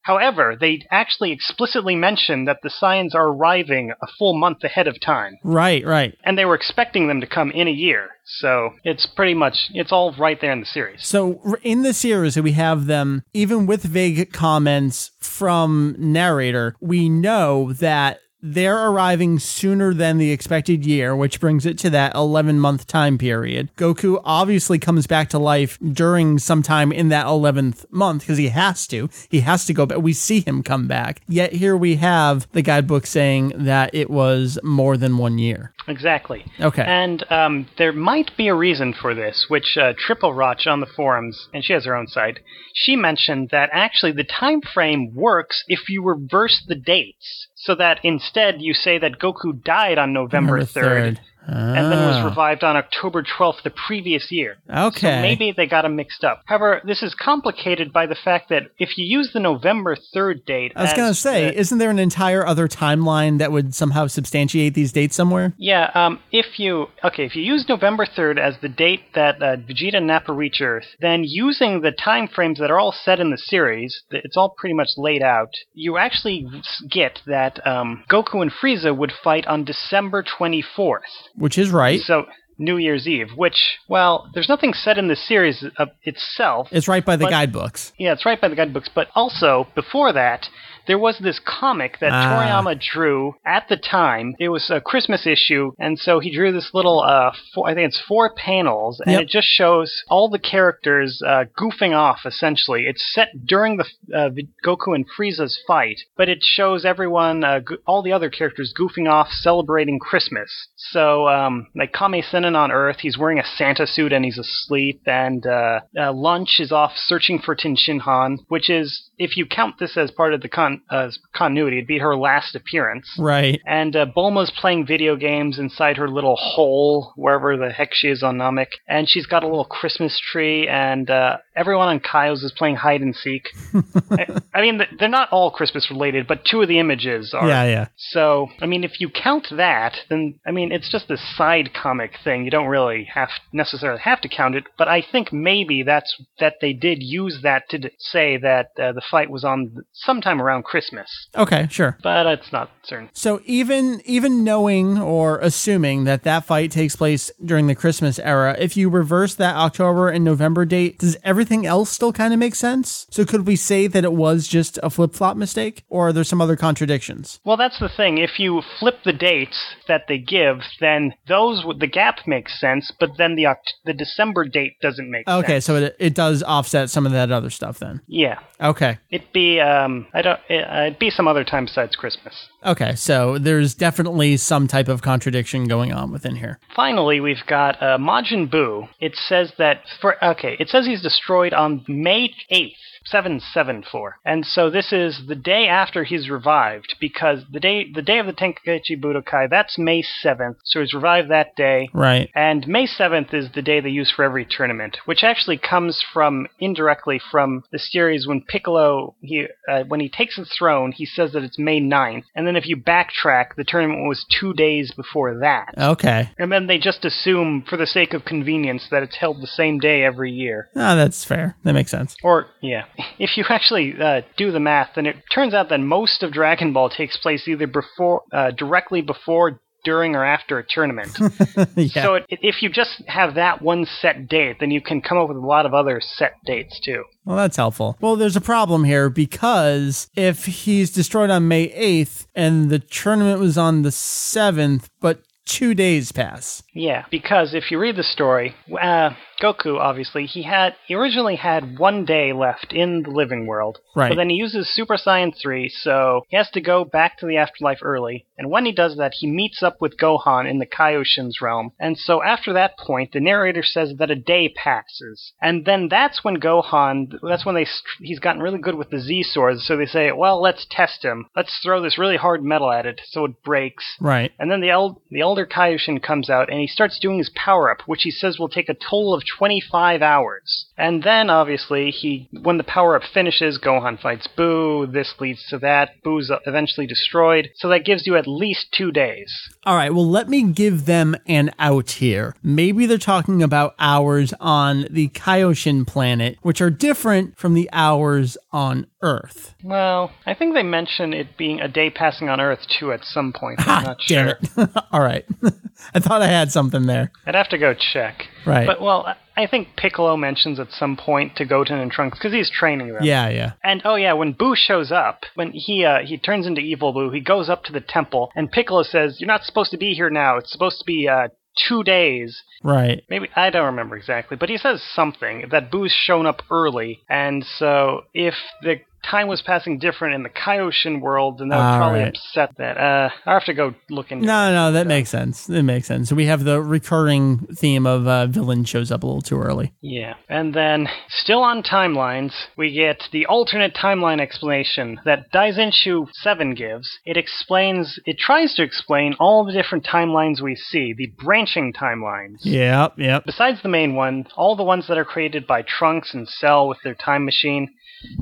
S3: However, they actually explicitly mention that the Saiyans are arriving a full month ahead of time,
S1: Right, right.
S3: and they were expecting them to come in a year. So it's pretty much it's all right there in the series.
S1: So in the series, we have them, even with vague comments from narrator, we know that they're arriving sooner than the expected year, which brings it to that 11 month time period. Goku obviously comes back to life during some time in that 11th month because he has to. He has to go back. We see him come back. Yet here we have the guidebook saying that it was more than one year.
S3: Exactly.
S1: Okay.
S3: And um, there might be a reason for this, which uh, Triple Roch on the forums, and she has her own site, she mentioned that actually the time frame works if you reverse the dates, so that instead you say that Goku died on November
S1: November
S3: 3rd,
S1: 3rd.
S3: and then was
S1: Ah.
S3: revived on October 12th the previous year.
S1: Okay.
S3: So maybe they got them mixed up. However, this is complicated by the fact that if you use the November 3rd date
S1: I was going to say,
S3: the-
S1: isn't there an entire other timeline that would somehow substantiate these dates somewhere?
S3: Yeah, um, if you okay, if you use November third as the date that uh, Vegeta and Nappa reach Earth, then using the time frames that are all set in the series, it's all pretty much laid out. You actually get that um, Goku and Frieza would fight on December twenty fourth.
S1: Which is right.
S3: So New Year's Eve, which well, there's nothing said in the series of itself.
S1: It's right by the
S3: But-
S1: guidebooks.
S3: Yeah, it's right by the guidebooks. But also, before that, there was this comic that
S1: Ah.
S3: Toriyama drew at the time. It was a Christmas issue, and so he drew this little, uh, four, I think it's four panels, and
S1: Yep.
S3: it just shows all the characters uh, goofing off, essentially. It's set during the uh, Goku and Frieza's fight, but it shows everyone, uh, go- all the other characters goofing off, celebrating Christmas. So, um, like Kame Sennin on Earth, he's wearing a Santa suit and he's asleep, and uh, uh, Lunch is off searching for Tenshinhan, which is, if you count this as part of the con- uh, continuity, it'd be her last appearance.
S1: Right.
S3: And uh, Bulma's playing video games inside her little hole, wherever the heck she is on Namek. And she's got a little Christmas tree, and uh, everyone on Kaio's is playing hide and seek. I, I mean, they're not all Christmas related, but two of the images are.
S1: Yeah, yeah.
S3: So, I mean, if you count that, then, I mean, it's just a side comic thing. You don't really have necessarily have to count it, but I think maybe that's that they did use that to d- say that uh, the fight was on sometime around Christmas,
S1: Okay, sure.
S3: but it's not certain.
S1: So even even knowing or assuming that that fight takes place during the Christmas era, if you reverse that October and November date, does everything else still kind of make sense? So could we say that it was just a flip-flop mistake or are there some other contradictions?
S3: Well, that's the thing. If you flip the dates that they give, then those the gap makes sense, but then the Oct- the December date doesn't make sense.
S1: Okay, so it, it does offset some of that other stuff then.
S3: Yeah,
S1: Okay.
S3: it'd be um, I don't, it, it'd be some other time besides Christmas.
S1: Okay, so there's definitely some type of contradiction going on within here.
S3: Finally, we've got uh, Majin Buu. It says that for okay, it says he's destroyed on May eighth 774. And so this is the day after he's revived because the day the day of the Tenkaichi Budokai, that's May 7th. So he's revived that day.
S1: Right.
S3: And May 7th is the day they use for every tournament, which actually comes from indirectly from the series when Piccolo he uh, when he takes the throne, he says that it's May 9th. And then if you backtrack, the tournament was 2 days before that.
S1: Okay.
S3: And then they just assume for the sake of convenience that it's held the same day every year.
S1: Ah, that's fair. That makes sense.
S3: Or, yeah, if you actually uh, do the math, then it turns out that most of Dragon Ball takes place either before, uh, directly before, during, or after a tournament.
S1: yeah.
S3: So it, if you just have that one set date, then you can come up with a lot of other set dates too.
S1: Well, that's helpful. Well, there's a problem here because if he's destroyed on May 8th and the tournament was on the 7th, but two days pass.
S3: Yeah, because if you read the story, uh, Goku obviously he had he originally had one day left in the living world,
S1: Right.
S3: But then he uses Super Saiyan three, so he has to go back to the afterlife early. And when he does that, he meets up with Gohan in the Kaioshin's realm. And so after that point, the narrator says that a day passes, and then that's when Gohan that's when they he's gotten really good with the Z swords. So they say, well, let's test him. Let's throw this really hard metal at it so it breaks.
S1: Right.
S3: And then the, el- the Elder Kaioshin comes out and he starts doing his power up, which he says will take a total of 25 hours. And then, obviously, he when the power up finishes, Gohan fights Boo. This leads to that. Boo's eventually destroyed. So that gives you at least two days.
S1: All right, well, let me give them an out here. Maybe they're talking about hours on the Kaioshin planet, which are different from the hours on Earth.
S3: Well, I think they mention it being a day passing on Earth too at some point. I'm ah,
S1: not
S3: sure.
S1: All right. I thought I had something there.
S3: I'd have to go check.
S1: Right.
S3: But well, I- think Piccolo mentions at some point to Goten and Trunks because he's training them.
S1: Yeah, yeah.
S3: And oh yeah, when Boo shows up, when he uh, he turns into Evil Boo, he goes up to the temple, and Piccolo says, "You're not supposed to be here now. It's supposed to be uh, two days."
S1: Right.
S3: Maybe I don't remember exactly, but he says something that Boo's shown up early, and so if the time was passing different in the Kaioshin world, then that would
S1: All
S3: probably
S1: right.
S3: upset that. Uh, I have to go look into.
S1: No,
S3: it.
S1: no, that makes sense. It makes sense. So we have the recurring theme of uh, villain shows up a little too early.
S3: Yeah. And then, still on timelines, we get the alternate timeline explanation that Daizenshu 7 gives. It explains, it tries to explain all the different timelines we see, the branching timelines.
S1: Yep, yep.
S3: Besides the main one, all the ones that are created by Trunks and Cell with their time machine.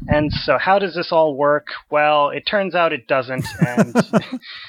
S3: And so, how does this all work? Well, it turns out it doesn't, and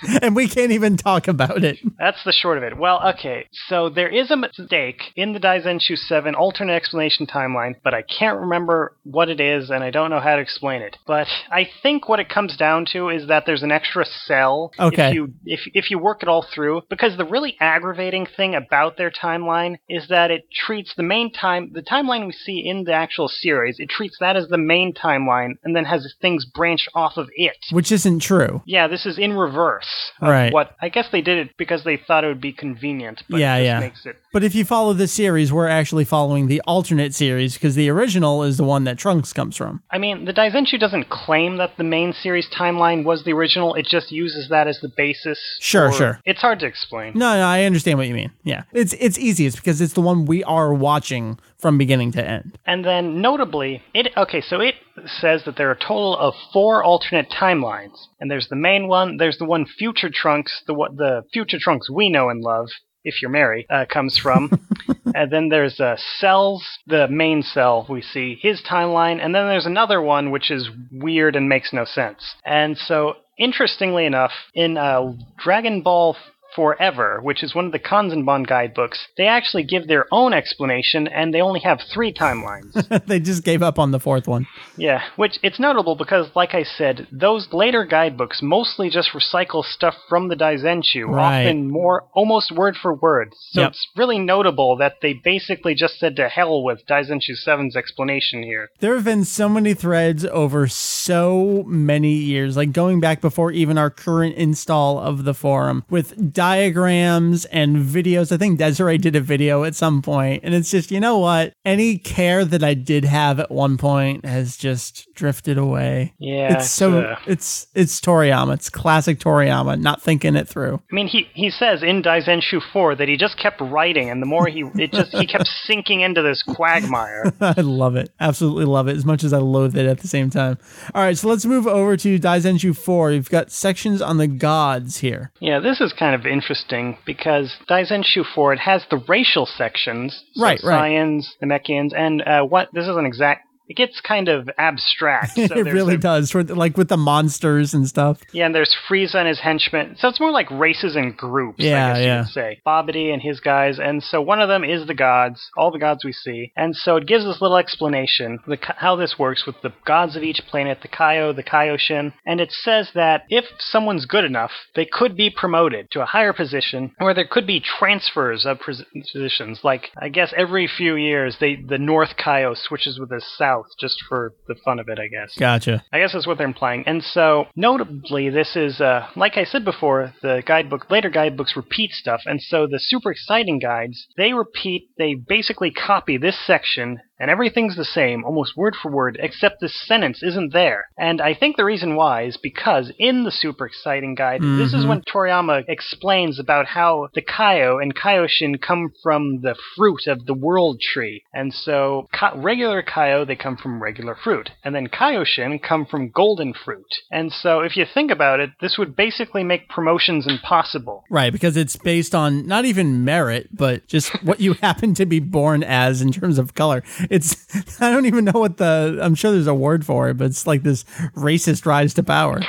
S1: And we can't even talk about it.
S3: That's the short of it. Well, okay, so there is a mistake in the Daizenshu 7 alternate explanation timeline, but I can't remember what it is, and I don't know how to explain it. But I think what it comes down to is that there's an extra cell
S1: Okay.
S3: if you if if you work it all through. Because the really aggravating thing about their timeline is that it treats the main time the timeline we see in the actual series, it treats that as the main timeline, and then has things branch off of it.
S1: Which isn't true.
S3: Yeah, this is in reverse.
S1: Right.
S3: What I guess they did it because they thought it would be convenient. But
S1: Yeah, yeah.
S3: Makes it.
S1: But if you follow the series, we're actually following the alternate series because the original is the one that Trunks comes from.
S3: I mean, the Daizenshu doesn't claim that the main series timeline was the original. It just uses that as the basis.
S1: Sure,
S3: for-
S1: sure.
S3: It's hard to explain.
S1: No, no, I understand what you mean. Yeah, it's it's easy. It's because it's the one we are watching from beginning to end.
S3: And then, notably, it okay. So it says that there are a total of four alternate timelines, and there's the main one. There's the one Future Trunks, the what the Future Trunks we know and love. If you're Meri, uh, comes from, and then there's uh, Cells, the main cell we see his timeline, and then there's another one which is weird and makes no sense. And so, interestingly enough, in uh, Dragon Ball Forever, which is one of the Kanzenban guidebooks, they actually give their own explanation, and they only have three timelines.
S1: they just gave up on the fourth one.
S3: yeah, which it's notable because, like I said, those later guidebooks mostly just recycle stuff from the Daizenshu,
S1: Right.
S3: often more almost word for word. So
S1: Yep.
S3: it's really notable that they basically just said to hell with Daizenshu 7's explanation here.
S1: There have been so many threads over so many years, like going back before even our current install of the forum, with diagrams and videos. I think Desiree did a video at some point, and it's just you know what? Any care that I did have at one point has just drifted away.
S3: Yeah,
S1: it's so
S3: uh,
S1: it's it's Toriyama. It's classic Toriyama, not thinking it through.
S3: I mean, he he says in Daizenshu 4 that he just kept writing, and the more he it just he kept sinking into this quagmire.
S1: I love it. Absolutely love it as much as I loathe it at the same time. All right, so let's move over to Daizenshu 4. You've got sections on the gods here.
S3: Yeah, this is kind of interesting because Daizenshu 4 it has the racial sections, so
S1: Right, right.
S3: Saiyans, Namekians, and uh, what this is an exact. It gets kind of abstract. So
S1: it really
S3: a-
S1: does. Like with the monsters and stuff.
S3: Yeah, and there's Frieza and his henchmen. So it's more like races and groups,
S1: Yeah,
S3: I guess
S1: yeah.
S3: you would say. Babidi and his guys. And so one of them is the gods, all the gods we see. And so it gives us little explanation the, how this works with the gods of each planet, the Kaio, the Kaioshin. And it says that if someone's good enough, they could be promoted to a higher position, or there could be transfers of pos- positions. Like, I guess every few years, they the North Kaio switches with the South just for the fun of it, I guess.
S1: Gotcha.
S3: I guess that's what they're implying. And so, notably, this is, uh, like I said before, the guidebook, later guidebooks repeat stuff. And so the super exciting guides, they repeat, they basically copy this section, and everything's the same, almost word for word, except this sentence isn't there. And I think the reason why is because in the super exciting guide, this is mm-hmm. when Toriyama explains about how the Kaio and Kaioshin come from the fruit of the world tree. And so, ka- regular Kaio, they come from regular fruit. And then Kaioshin come from golden fruit. And so, if you think about it, this would basically make promotions impossible.
S1: Right, because it's based on not even merit, but just what you happen to be born as in terms of color. It's I don't even know what the I'm sure there's a word for it, but it's like this racist rise to power.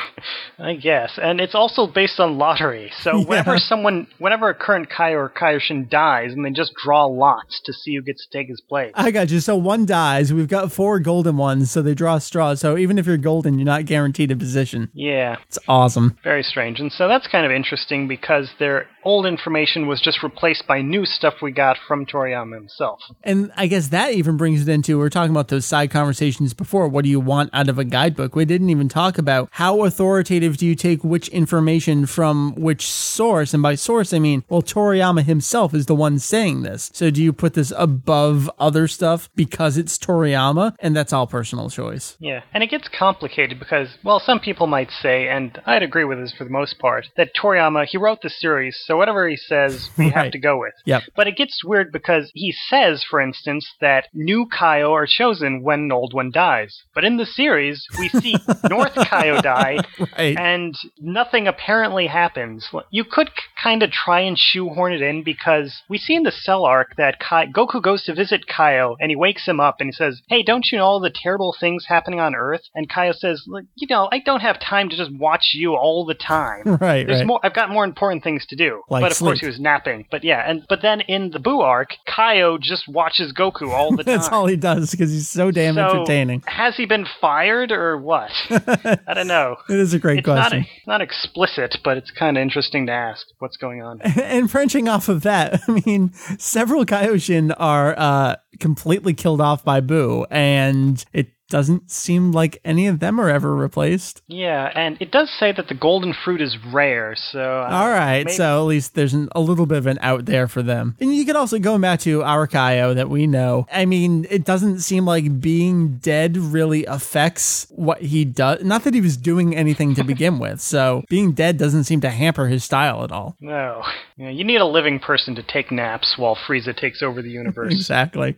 S3: I guess. And it's also based on lottery. So whenever someone, whenever a current Kai or Kaioshin dies, and they just draw lots to see who gets to take his place.
S1: I got you. So one dies. We've got four golden ones, so they draw straws. So even if you're golden, you're not guaranteed a position.
S3: Yeah,
S1: It's awesome.
S3: very strange. And so that's kind of interesting because their old information was just replaced by new stuff we got from Toriyama himself.
S1: And I guess that even brings it into we we're talking about those side conversations before. What do you want out of a guidebook? We didn't even talk about how authoritative do you take which information from which source. And by source, I mean, well, Toriyama himself is the one saying this. So do you put this above other stuff because it's Toriyama? And that's all personal choice.
S3: Yeah, and it gets complicated because, well, some people might say, and I'd agree with this for the most part, that Toriyama, he wrote the series, so whatever he says, we have to go with.
S1: Yep.
S3: But it gets weird because he says, for instance, that new Kaio are chosen when an old one dies. But in the series, we see North Kaio die,
S1: Right.
S3: and nothing apparently happens. You could kind of try and shoehorn it in because we see in the Cell arc that Kai- Goku goes to visit Kaio and he wakes him up and he says, "Hey, don't you know all the terrible things happening on Earth?" And Kaio says, you know, I don't have time to just watch you all the time.
S1: Right,
S3: There's
S1: right.
S3: more. I've got more important things to do."
S1: Like
S3: but of course, he was napping. But yeah, and but then in the Boo arc, Kaio just watches Goku all the time.
S1: That's all he does because he's so damn
S3: So,
S1: entertaining.
S3: Has he been fired or what? I don't know.
S1: It is a great
S3: It's not,
S1: question.
S3: not explicit, but it's kind of interesting to ask what's going on.
S1: and branching off of that, I mean, several Kaioshin are uh, completely killed off by Boo, and it doesn't seem like any of them are ever replaced.
S3: Yeah, and it does say that the golden fruit is rare, so. uh,
S1: All right,
S3: maybe-
S1: so at least there's an, a little bit of an out there for them. And you could also go back to our Kaio that we know. I mean, it doesn't seem like being dead really affects what he does. Not that he was doing anything to begin with, so being dead doesn't seem to hamper his style at all.
S3: No. Yeah, you need a living person to take naps while Frieza takes over the universe.
S1: Exactly.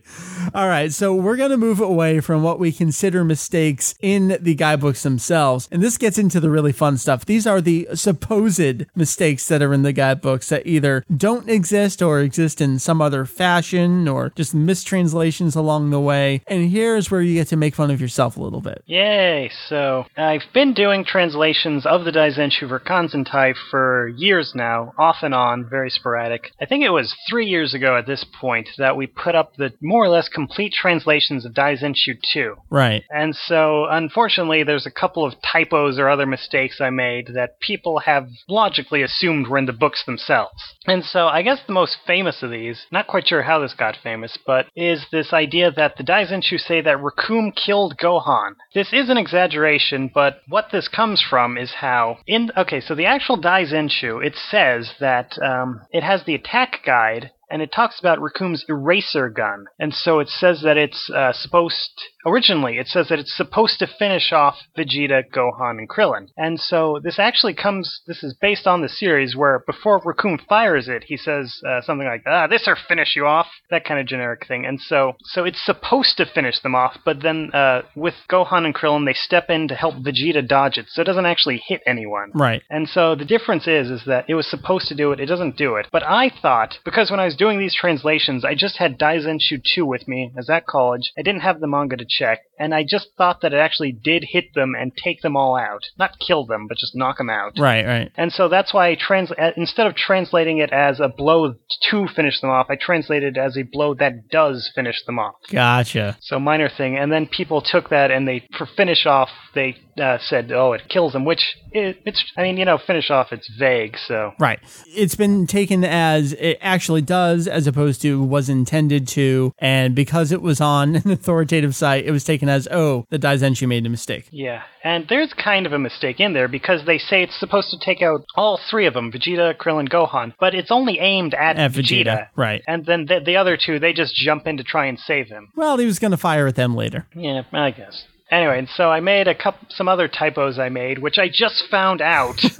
S1: All right, so we're going to move away from what we consider mistakes in the guidebooks themselves. And this gets into the really fun stuff. These are the supposed mistakes that are in the guidebooks that either don't exist or exist in some other fashion or just mistranslations along the way. And here's where you get to make fun of yourself a little bit.
S3: Yay! So, I've been doing translations of the Daizenshu for Kanzentai for years now, off and on, very sporadic. I think it was three years ago at this point that we put up the more or less complete translations of Daizenshu 2.
S1: Right.
S3: And so, unfortunately, there's a couple of typos or other mistakes I made that people have logically assumed were in the books themselves. And so, I guess the most famous of these, not quite sure how this got famous, but is this idea that the Daizenshu say that Recoome killed Gohan. This is an exaggeration, but what this comes from is how in okay, so the actual Daizenshu it says that um, Um, it has the attack guide and it talks about Recoome's eraser gun. And so it says that it's uh, supposed, originally, it says that it's supposed to finish off Vegeta, Gohan, and Krillin. And so this actually comes, this is based on the series where before Recoome fires it, he says uh, something like, ah, this'll finish you off, that kind of generic thing. And so, so it's supposed to finish them off, but then uh, with Gohan and Krillin, they step in to help Vegeta dodge it, so it doesn't actually hit anyone.
S1: Right.
S3: And so the difference is, is that it was supposed to do it, it doesn't do it. But I thought, because when I was doing these translations, I just had Daizenshu 2 with me as at college. I didn't have the manga to check, and I just thought that it actually did hit them and take them all out. Not kill them, but just knock them out.
S1: Right, right.
S3: And so that's why I trans- uh, instead of translating it as a blow to finish them off, I translated it as a blow that does finish them off.
S1: Gotcha.
S3: So minor thing, and then people took that and they for finish off they uh, said, "Oh, it kills them," which it, it's. I mean, you know, finish off it's vague, so
S1: Right. It's been taken as it actually does, as opposed to was intended to, and because it was on an authoritative site, it was taken as, oh, the Daizenshu made a mistake.
S3: yeah. And there's kind of a mistake in there because they say it's supposed to take out all three of them, Vegeta, Krillin, Gohan, but it's only aimed at,
S1: At Vegeta, right.
S3: And then the, the other two, they just jump in to try and save him.
S1: Well, he was going to fire at them later.
S3: Yeah, I guess. Anyway, and so I made a couple, some other typos I made, which I just found out.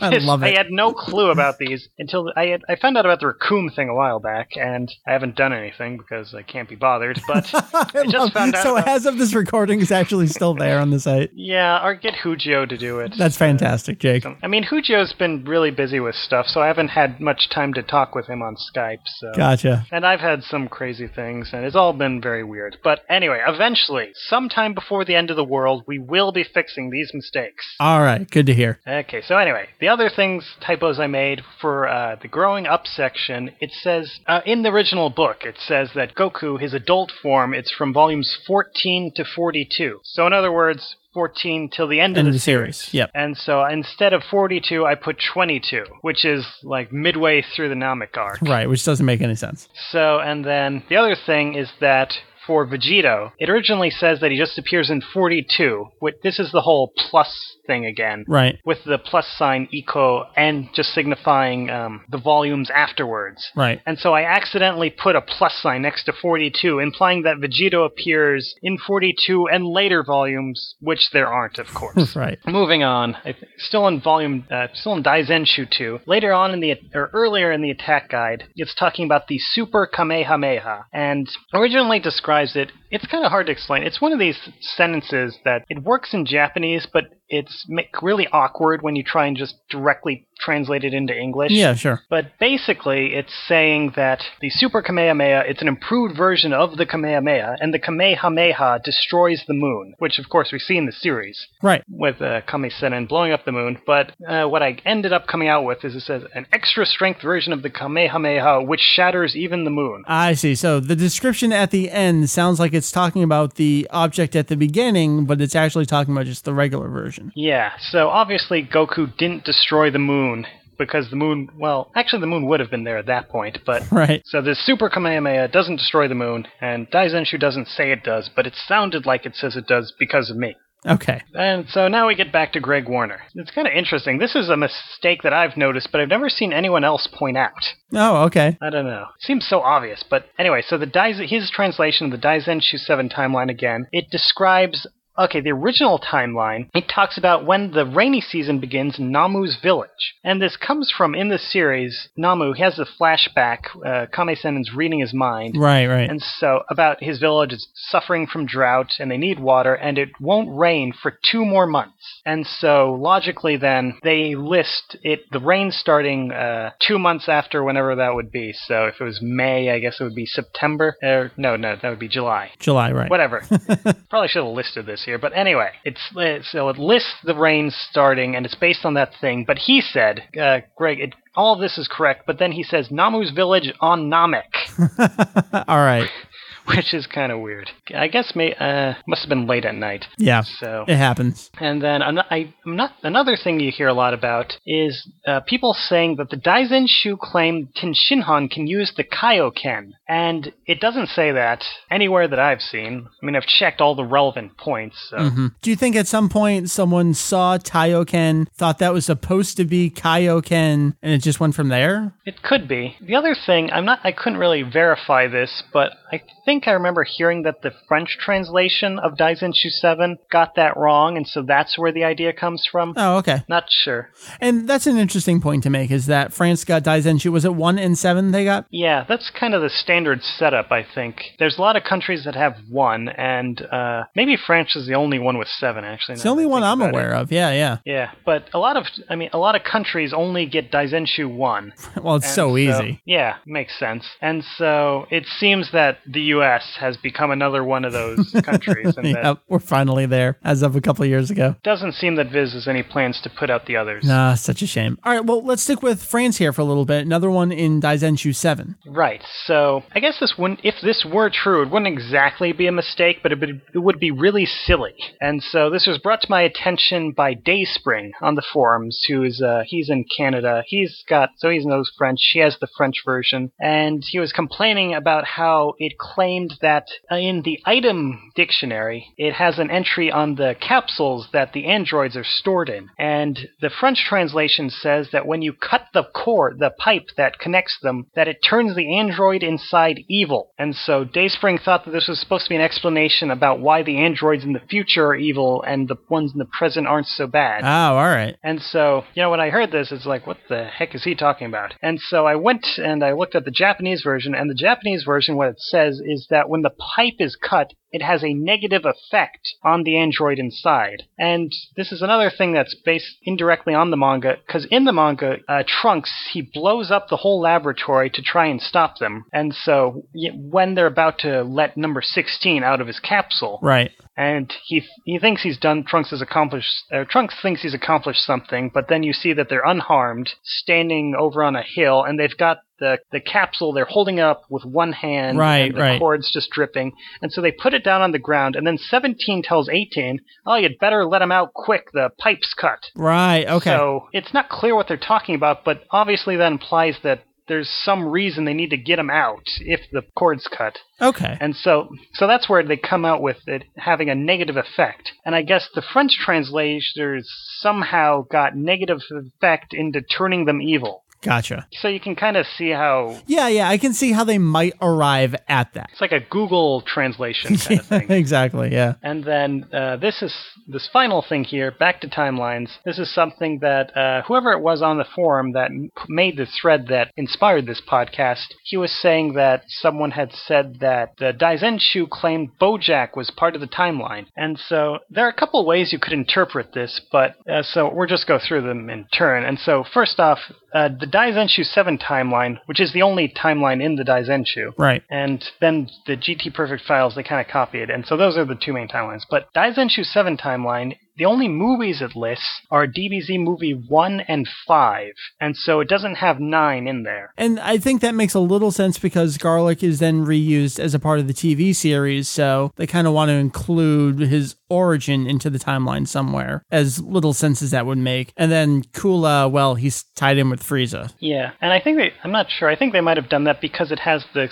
S1: I love it.
S3: I had no clue about these until I had, I found out about the Recoome thing a while back, and I haven't done anything because I can't be bothered. But I just
S1: Love-
S3: found out.
S1: so
S3: about-
S1: as of this recording, it's actually still there on the site.
S3: yeah, or get Hujio to do it.
S1: That's fantastic, Jake.
S3: I mean, Hujio's been really busy with stuff, so I haven't had much time to talk with him on Skype. So.
S1: Gotcha.
S3: And I've had some crazy things, and it's all been very weird. But anyway, eventually, sometime before the end of the world, we will be fixing these mistakes.
S1: All right. Good to hear.
S3: Okay, so anyway, the other things, typos I made for uh, the growing up section, it says, uh, in the original book, it says that Goku, his adult form, it's from volumes 14 to 42. So in other words, 14 till the end,
S1: End
S3: of the
S1: series. Yep.
S3: And so instead of 42, I put 22, which is like midway through the Namek arc.
S1: Right, which doesn't make any sense.
S3: So, and then the other thing is that for Vegito, it originally says that he just appears in 42. Which, this is the whole plus thing again.
S1: Right.
S3: With the plus sign eco and just signifying um, the volumes afterwards.
S1: Right.
S3: And so I accidentally put a plus sign next to 42, implying that Vegito appears in 42 and later volumes, which there aren't, of course.
S1: Right.
S3: Moving on, still in volume, uh, still in Daizenshu 2. Later on in the, or earlier in the attack guide, it's talking about the Super Kamehameha, and originally describes it. It's kind of hard to explain. It's one of these sentences that it works in Japanese, but it's really awkward when you try and just directly translate it into English.
S1: Yeah, sure.
S3: But basically, it's saying that the Super Kamehameha, it's an improved version of the Kamehameha, and the Kamehameha destroys the moon, which of course we see in the series
S1: Right.
S3: with uh, Kame-Sennin blowing up the moon. But uh, what I ended up coming out with is it says an extra strength version of the Kamehameha, which shatters even the moon.
S1: I see. So the description at the end sounds like it's talking about the object at the beginning, but it's actually talking about just the regular version.
S3: Yeah, so obviously Goku didn't destroy the moon because the moon, well, actually the moon would have been there at that point, but
S1: Right.
S3: So the Super Kamehameha doesn't destroy the moon, and Daizenshu doesn't say it does, but it sounded like it says it does because of me.
S1: Okay.
S3: And so now we get back to Greg Warner. It's kind of interesting. This is a mistake that I've noticed, but I've never seen anyone else point out.
S1: Oh, okay.
S3: I don't know. Seems so obvious, but anyway, so the Daiz- his translation of the Daizenshu 7 timeline again, it describes Okay, the original timeline, it talks about when the rainy season begins in Namu's village. And this comes from, in the series, Namu, he has a flashback, uh, Kame-sen's reading his mind.
S1: Right, right.
S3: And so, about his village is suffering from drought and they need water, and it won't rain for two more months. And so, logically, then, they list it, the rain starting uh, two months after whenever that would be. So, if it was May, I guess it would be September. Or, no, no, that would be July.
S1: July, right.
S3: Whatever. Probably should have listed this here, but anyway, it's uh, so it lists the rain starting, and it's based on that thing. But he said, uh, Greg, it, all of this is correct, but then he says Namu's village on Namek,
S1: All right.
S3: which is kind of weird. I guess may uh, must have been late at night.
S1: Yeah.
S3: So
S1: It happens.
S3: and then an- I, I'm not, another thing you hear a lot about is uh, people saying that the Daizenshu claim Tenshinhan can use the Kaioken, and it doesn't say that anywhere that I've seen. I mean, I've checked all the relevant points. So.
S1: Mhm. Do you think at some point someone saw Taiyoken, thought that was supposed to be Kaioken, and it just went from there?
S3: It could be. The other thing, I'm not I couldn't really verify this, but I think I remember hearing that the French translation of Daizenshu 7 got that wrong, and so that's where the idea comes from.
S1: Oh, okay.
S3: Not sure.
S1: And that's an interesting point to make is that France got Daizenshu. Was it 1 and 7 they got?
S3: Yeah, that's kind of the standard setup, I think. There's a lot of countries that have one, and uh, maybe France is the only one with seven, actually.
S1: It's the only one I'm aware of. Yeah, yeah.
S3: Yeah, but a lot of, I mean, a lot of countries only get Daizenshu 1.
S1: Well, it's
S3: And
S1: so easy.
S3: Yeah, makes sense. And so it seems that the U.S. has become another one of those countries, and
S1: Yep, we're finally there as of a couple of years ago.
S3: doesn't seem that Viz has any plans to put out the others.
S1: Ah, such a shame. All right, well, let's stick with France here for a little bit. Another one in Daizenshu 7.
S3: Right. So I guess this wouldn't, if this were true, it wouldn't exactly be a mistake, but it would, it would be really silly. And so this was brought to my attention by Dayspring on the forums, who is uh, he's in Canada. He's got so he knows French. He has the French version, and he was complaining about how it claimed that uh, in the item dictionary it has an entry on the capsules that the androids are stored in, and the French translation says that when you cut the cord, the pipe that connects them, that it turns the android inside evil. And so Dayspring thought that this was supposed to be an explanation about why the androids in the future are evil and the ones in the present aren't so bad.
S1: Oh, all right.
S3: And so, you know, when I heard this, it's like, what the heck is he talking about? And so I went and I looked at the Japanese version, and the Japanese version, what it says is that when the pipe is cut, it has a negative effect on the android inside. And this is another thing that's based indirectly on the manga, because in the manga, uh, Trunks, he blows up the whole laboratory to try and stop them. And so when they're about to let number 16 out of his capsule,
S1: Right.
S3: And he he thinks he's done Trunks has accomplished uh, Trunks thinks he's accomplished something, but then you see that they're unharmed, standing over on a hill, and they've got the the capsule they're holding up with one hand,
S1: Right,
S3: and the
S1: right.
S3: cord's just dripping, and so they put it down on the ground, and then 17 tells 18, "Oh, you'd better let him out quick. The pipe's cut."
S1: Right. Okay.
S3: So it's not clear what they're talking about, but obviously that implies that there's some reason they need to get him out if the cord's cut.
S1: okay.
S3: And so, so that's where they come out with it having a negative effect. And I guess the French translators somehow got negative effect into turning them evil.
S1: Gotcha.
S3: So you can kind of see how
S1: Yeah, yeah. I can see how they might arrive at that.
S3: it's like a Google translation kind of thing.
S1: exactly. Yeah.
S3: And then uh, this is this final thing here. Back to timelines. This is something that uh, whoever it was on the forum that made the thread that inspired this podcast. He was saying that someone had said that the Daizenshu claimed BoJack was part of the timeline, and so there are a couple ways you could interpret this. But uh, so we'll just go through them in turn. And so first off, uh, the Daizenshu 7 timeline, which is the only timeline in the Daizenshu,
S1: Right.
S3: and then the GT Perfect files they kind of copy it. and so those are the two main timelines. But Daizenshu 7 timeline, the only movies it lists are DBZ movie 1 and 5, and so it doesn't have 9 in there.
S1: And I think that makes a little sense because Garlic is then reused as a part of the TV series, so they kind of want to include his origin into the timeline somewhere, as little sense as that would make. And then Cooler, well, he's tied in with Frieza.
S3: Yeah, and I think they, I'm not sure, I think they might have done that because it has the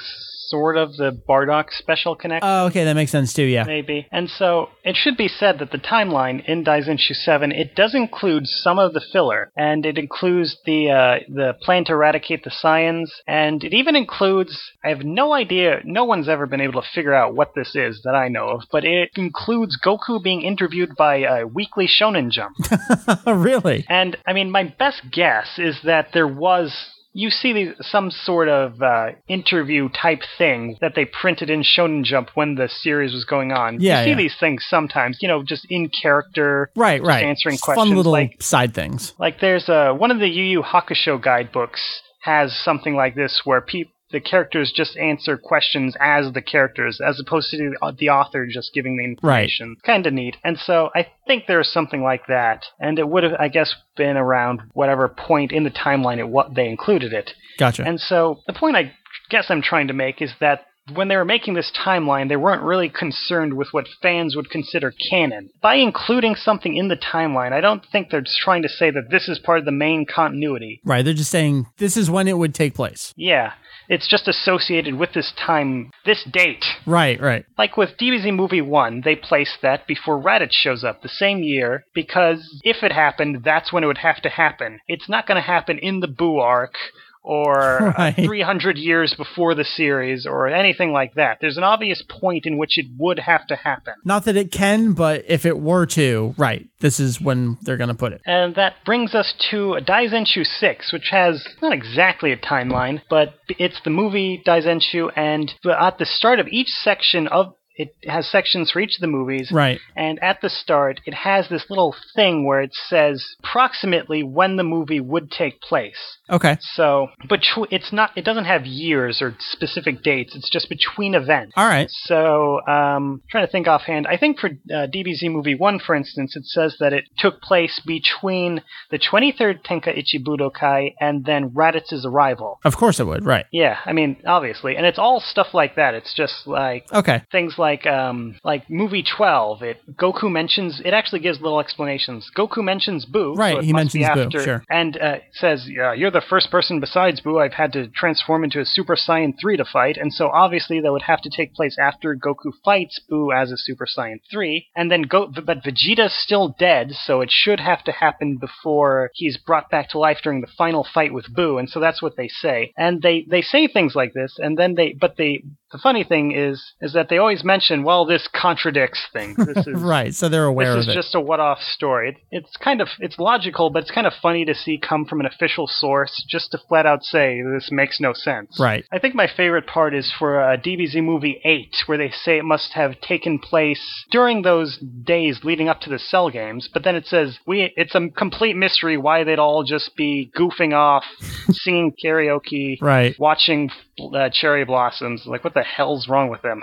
S3: sort of the Bardock special connection.
S1: Oh, okay, that makes sense too, yeah.
S3: Maybe. And so it should be said that the timeline in Daizenshu 7, it does include some of the filler, and it includes the uh, the plan to eradicate the Saiyans, and it even includes, I have no idea, no one's ever been able to figure out what this is that I know of, but it includes Goku being interviewed by a weekly Shonen Jump.
S1: really?
S3: And I mean, my best guess is that there was. You see these, some sort of uh, interview type thing that they printed in Shonen Jump when the series was going on.
S1: Yeah,
S3: you see
S1: yeah.
S3: these things sometimes, you know, just in character,
S1: Right,
S3: just
S1: right.
S3: answering questions.
S1: Fun little
S3: like,
S1: side things.
S3: like there's a one of the Yu Yu Hakusho guidebooks has something like this where pe- the characters just answer questions as the characters, as opposed to the, author just giving the information. Right. Kind of neat. And so I think there's something like that, and it would have, I guess, been around whatever point in the timeline it what they included it.
S1: Gotcha.
S3: And so the point I guess I'm trying to make is that when they were making this timeline, they weren't really concerned with what fans would consider canon. By including something in the timeline, I don't think they're just trying to say that this is part of the main continuity.
S1: right. They're just saying this is when it would take place.
S3: Yeah, it's just associated with this time, this date.
S1: Right, right.
S3: Like with DBZ Movie 1, they placed that before Raditz shows up the same year because if it happened, that's when it would have to happen. It's not going to happen in the Boo arc or uh, 300 years before the series or anything like that. There's an obvious point in which it would have to happen.
S1: Not that it can, but if it were to, right, this is when they're going to put it.
S3: And that brings us to Daizenshu 6, which has not exactly a timeline, but it's the movie Daizenshu, and at the start of each section of it has sections for each of the movies.
S1: Right.
S3: And at the start, it has this little thing where it says approximately when the movie would take place.
S1: Okay.
S3: So, but it's not. It doesn't have years or specific dates. It's just between events.
S1: All right.
S3: So, um, trying to think offhand. I think for uh, DBZ Movie One, for instance, it says that it took place between the 23rd Tenkaichi Budokai and then Raditz's arrival.
S1: Of course it would. Right.
S3: Yeah, I mean, obviously, and it's all stuff like that. It's just like
S1: Okay.
S3: things like um like movie 12 it goku mentions it actually gives little explanations goku mentions boo
S1: Right,
S3: it
S1: he mentions Boo,
S3: after,
S1: sure.
S3: and uh, says yeah, you're the first person besides boo i've had to transform into a super saiyan 3 to fight and so obviously that would have to take place after goku fights boo as a super saiyan 3 and then go but vegeta's still dead so it should have to happen before he's brought back to life during the final fight with boo and so that's what they say and they they say things like this and then they but they the funny thing is is that they always mention well this contradicts things this is
S1: Right. So they're aware
S3: this is
S1: it.
S3: just a what-off story. It, it's kind of it's logical, but it's kind of funny to see come from an official source just to flat out say this makes no sense.
S1: Right.
S3: I think my favorite part is for uh, DBZ movie 8 where they say it must have taken place during those days leading up to the Cell games, but then it says we it's a complete mystery why they'd all just be goofing off, singing karaoke,
S1: Right.
S3: watching uh, cherry blossoms. Like what the hell's wrong with them?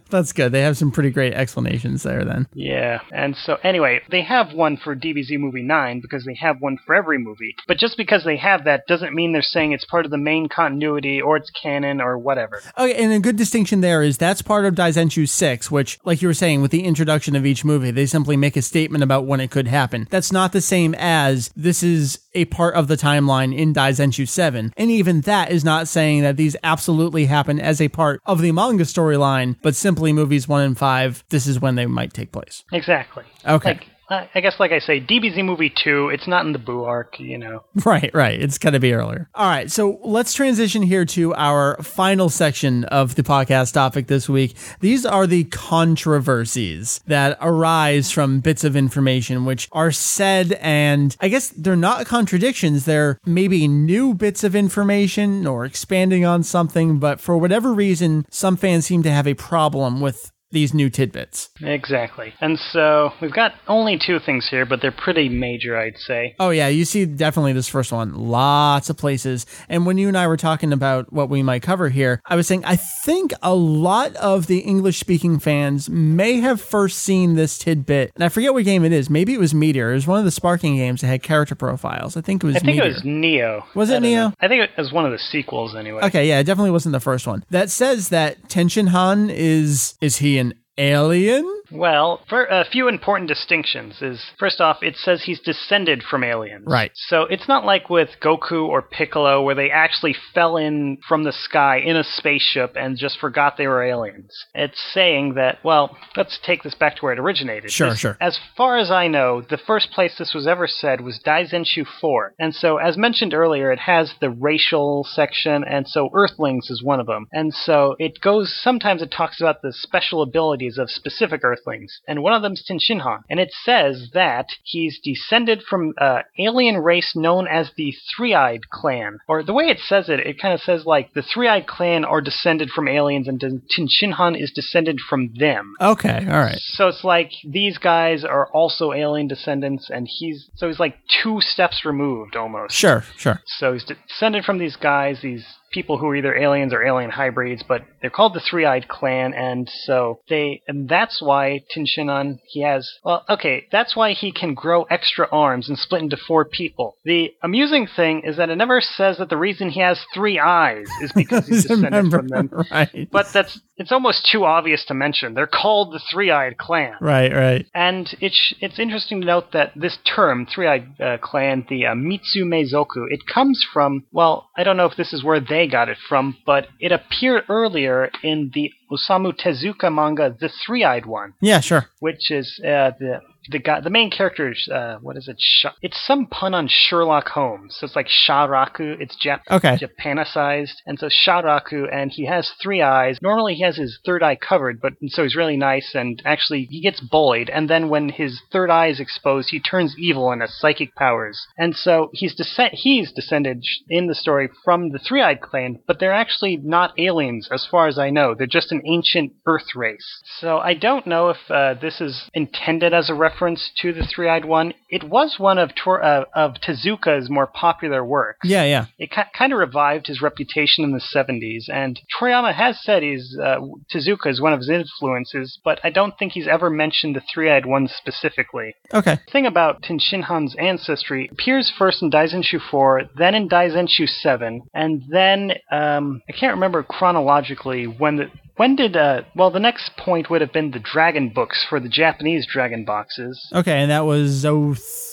S1: That's good. They have some pretty great explanations there then.
S3: Yeah, and so anyway, they have one for DBZ Movie 9 because they have one for every movie. But just because they have that doesn't mean they're saying it's part of the main continuity or it's canon or whatever.
S1: Okay, and a good distinction there is that's part of Daizenshu 6, which, like you were saying, with the introduction of each movie, they simply make a statement about when it could happen. That's not the same as this is a part of the timeline in Daizenshu 7. And even that is not saying that these absolutely happen as a part of the manga storyline, but simply movies 1 and 5, this is when they might take place.
S3: Exactly.
S1: Okay.
S3: Like, I guess, like I say, DBZ Movie 2, it's not in the Boo arc, you know.
S1: Right, right. It's gonna be earlier. All right. So let's transition here to our final section of the podcast topic this week. These are the controversies that arise from bits of information which are said, and I guess they're not contradictions. They're maybe new bits of information or expanding on something, but for whatever reason, some fans seem to have a problem with these new tidbits.
S3: Exactly. And so we've got only two things here, but they're pretty major, I'd say.
S1: Oh yeah, you see definitely this first one, lots of places. And when you and I were talking about what we might cover here, I was saying I think a lot of the English speaking fans may have first seen this tidbit. And I forget what game it is. Maybe it was Meteor. It was one of the sparking games that had character profiles. I think it was
S3: I think
S1: Meteor.
S3: it was Neo.
S1: Was it Neo?
S3: know. I think it was one of the sequels, anyway.
S1: Okay, yeah, it definitely wasn't the first one. That says that Tenshinhan is is he alien?
S3: Well, for a few important distinctions is first off, it says he's descended from aliens.
S1: Right.
S3: So it's not like with Goku or Piccolo where they actually fell in from the sky in a spaceship and just forgot they were aliens. It's saying that, well, let's take this back to where it originated.
S1: Sure,
S3: This-
S1: sure.
S3: As far as I know, the first place this was ever said was Daizenshu 4. And so, as mentioned earlier, it has the racial section, and so Earthlings is one of them. And so it goes, sometimes it talks about the special abilities of specific Earthlings Earthlings, and one of them's Tenshinhan. And it says that he's descended from an alien race known as the Three-Eyed Clan. Or the way it says it, it kind of says like the Three-Eyed Clan are descended from aliens, and Tenshinhan is descended from them.
S1: Okay, all right.
S3: So it's like these guys are also alien descendants, and he's so he's like two steps removed almost.
S1: Sure, sure.
S3: So he's descended from these guys, these people who are either aliens or alien hybrids, but they're called the Three-Eyed Clan, and so they, and that's why Tenshinhan, he has, well, okay, that's why he can grow extra arms and split into four people. The amusing thing is that it never says that the reason he has three eyes is because he's descended
S1: Remember,
S3: from them.
S1: right?
S3: But that's, it's almost too obvious to mention. They're called the Three-Eyed Clan.
S1: right, right.
S3: And it's it's interesting to note that this term, Three-Eyed uh, Clan, the uh, Mitsumezoku, it comes from, well, I don't know if this is where they got it from, but it appeared earlier in the Osamu Tezuka manga, The Three-Eyed One,
S1: Yeah, sure.
S3: which is uh, the the guy, the main character uh, what is it? Sha- it's some pun on Sherlock Holmes. So it's like Sharaku. It's Jap-
S1: Okay.
S3: Japanicized, and so Sharaku, and he has three eyes. Normally he has his third eye covered, but so he's really nice, and actually he gets bullied, and then when his third eye is exposed, he turns evil and has psychic powers. And so he's descent he's descended in the story from the three-eyed clan, but they're actually not aliens as far as I know. They're just an ancient Earth race. So I don't know if uh, this is intended as a reference to the three-eyed one. It was one of Tor- uh, of Tezuka's more popular works
S1: Yeah, yeah.
S3: it ki- kind of revived his reputation in the 70s. And Toriyama has said he's uh, Tezuka is one of his influences, but I don't think he's ever mentioned the three-eyed one specifically.
S1: Okay.
S3: The thing about Tenshinhan's ancestry appears first in Daizenshu 4, then in Daizenshu 7, and then um, I can't remember chronologically when the when did uh well the next point would have been the dragon books for the Japanese dragon boxes.
S1: Okay, and that was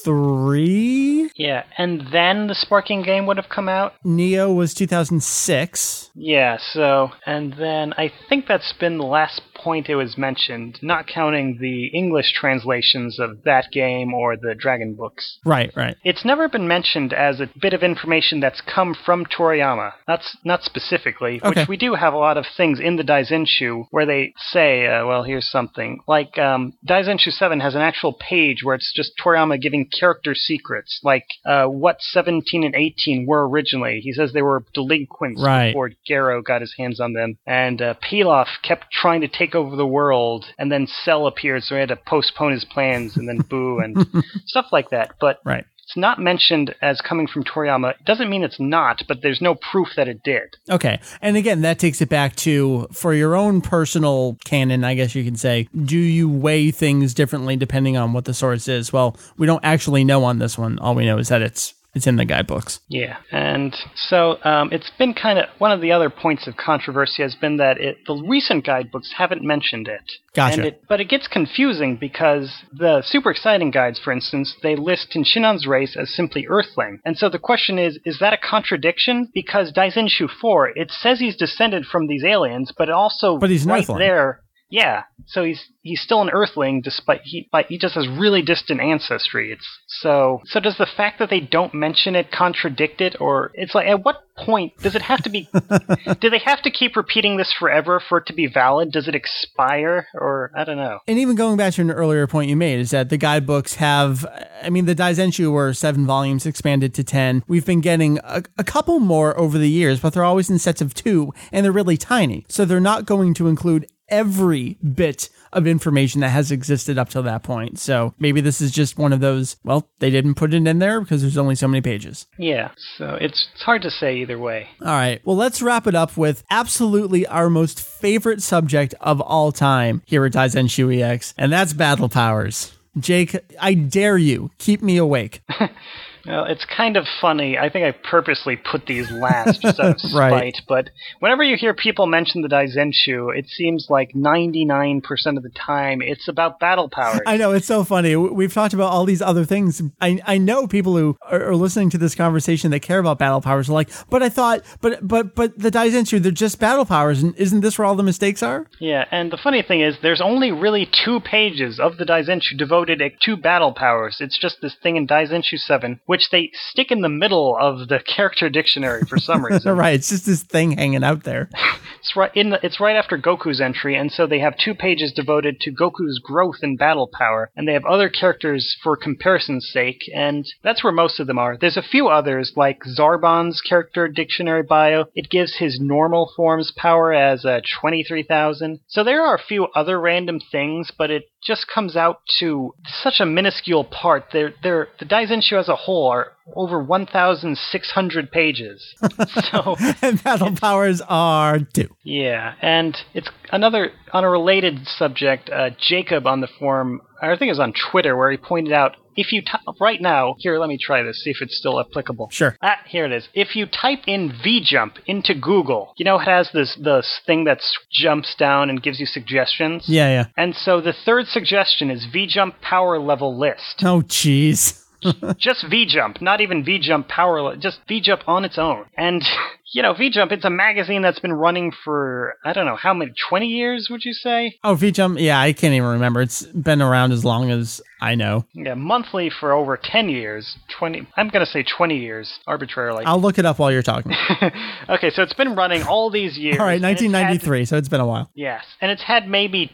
S1: 03.
S3: Yeah, and then the Sparking game would have come out.
S1: Neo was 2006.
S3: Yeah, so, and then I think that's been the last point it was mentioned, not counting the English translations of that game or the Dragon books.
S1: Right, right.
S3: It's never been mentioned as a bit of information that's come from Toriyama. That's not specifically,
S1: Okay.
S3: which we do have a lot of things in the Daizenshu where they say, uh, well, here's something. Like, um, Daizenshu 7 has an actual page where it's just Toriyama giving character secrets, like uh, what 17 and 18 were originally. He says they were delinquents
S1: Right.
S3: before Gero got his hands on them. And uh, Pilaf kept trying to take over the world, and then Cell appeared, so he had to postpone his plans, and then Boo, and stuff like that. But
S1: Right.
S3: It's not mentioned as coming from Toriyama. It doesn't mean it's not, but there's no proof that it did.
S1: Okay. And again, that takes it back to for your own personal canon, I guess you can say, do you weigh things differently depending on what the source is? Well, we don't actually know on this one. All we know is that it's it's in the guidebooks.
S3: Yeah, and so um, it's been kind of one of the other points of controversy has been that it, the recent guidebooks haven't mentioned it.
S1: Gotcha.
S3: And it, but it gets confusing because the super exciting guides, for instance, they list Tenshinhan's race as simply Earthling. And so the question is, is that a contradiction? Because Daizenshu 4, it says he's descended from these aliens, but it also
S1: But he's
S3: right there. Yeah, so he's he's still an Earthling, despite he but he just has really distant ancestry. It's so so. Does the fact that they don't mention it contradict it, or it's like at what point does it have to be? do they have to keep repeating this forever for it to be valid? Does it expire, or I don't know?
S1: And even going back to an earlier point you made is that the guidebooks have, I mean, the Daizenshu were seven volumes expanded to 10. We've been getting a, a couple more over the years, but they're always in sets of two and they're really tiny. So they're not going to include every bit of information that has existed up till that point. So maybe this is just one of those, well, they didn't put it in there because there's only so many pages.
S3: Yeah, so it's it's hard to say either way.
S1: All right. Well, let's wrap it up with absolutely our most favorite subject of all time here at Daizenshu EX, and that's battle powers. Jake, I dare you, keep me awake.
S3: Well, it's kind of funny. I think I purposely put these last just out of spite.
S1: Right.
S3: But whenever you hear people mention the Daizenshu, it seems like 99% of the time it's about battle powers.
S1: I know it's so funny. We- We've talked about all these other things. I I know people who are, are listening to this conversation that care about battle powers are like, but I thought, but but but the Daizenshu, they're just battle powers, and isn't this where all the mistakes are?
S3: Yeah, and the funny thing is, there's only really two pages of the Daizenshu devoted to battle powers. It's just this thing in Daizenshu 7, which they stick in the middle of the character dictionary for some reason.
S1: right, it's just this thing hanging out there.
S3: It's right in the, it's right after Goku's entry, and so they have two pages devoted to Goku's growth and battle power, and they have other characters for comparison's sake, and that's where most of them are. There's a few others like Zarbon's character dictionary bio. It gives his normal form's power as uh, 23,000. So there are a few other random things, but it just comes out to such a minuscule part. They're, they're, the Daizenshu as a whole are over 1,600 pages. so
S1: and battle powers are two.
S3: yeah, and it's another on a related subject. Uh, Jacob on the forum, I think it was on Twitter, where he pointed out if you ty- right now here, let me try this, see if it's still applicable.
S1: Sure.
S3: Ah, here it is. If you type in VJump into Google, you know it has this this thing that jumps down and gives you suggestions.
S1: Yeah, yeah.
S3: And so the third suggestion is VJump power level list.
S1: Oh, jeez.
S3: just V Jump, not even V Jump power, just Jump on its own. And you know, V Jump, it's a magazine that's been running for I don't know how many, twenty years, would you say?
S1: Oh, V Jump. Yeah, I can't even remember. It's been around as long as I know.
S3: Yeah, monthly for over ten years, twenty. I'm gonna say twenty years arbitrarily.
S1: I'll look it up while you're talking.
S3: okay, so it's been running all these years.
S1: All right,
S3: and it's had-
S1: 1993. So it's been a while.
S3: Yes, and it's had maybe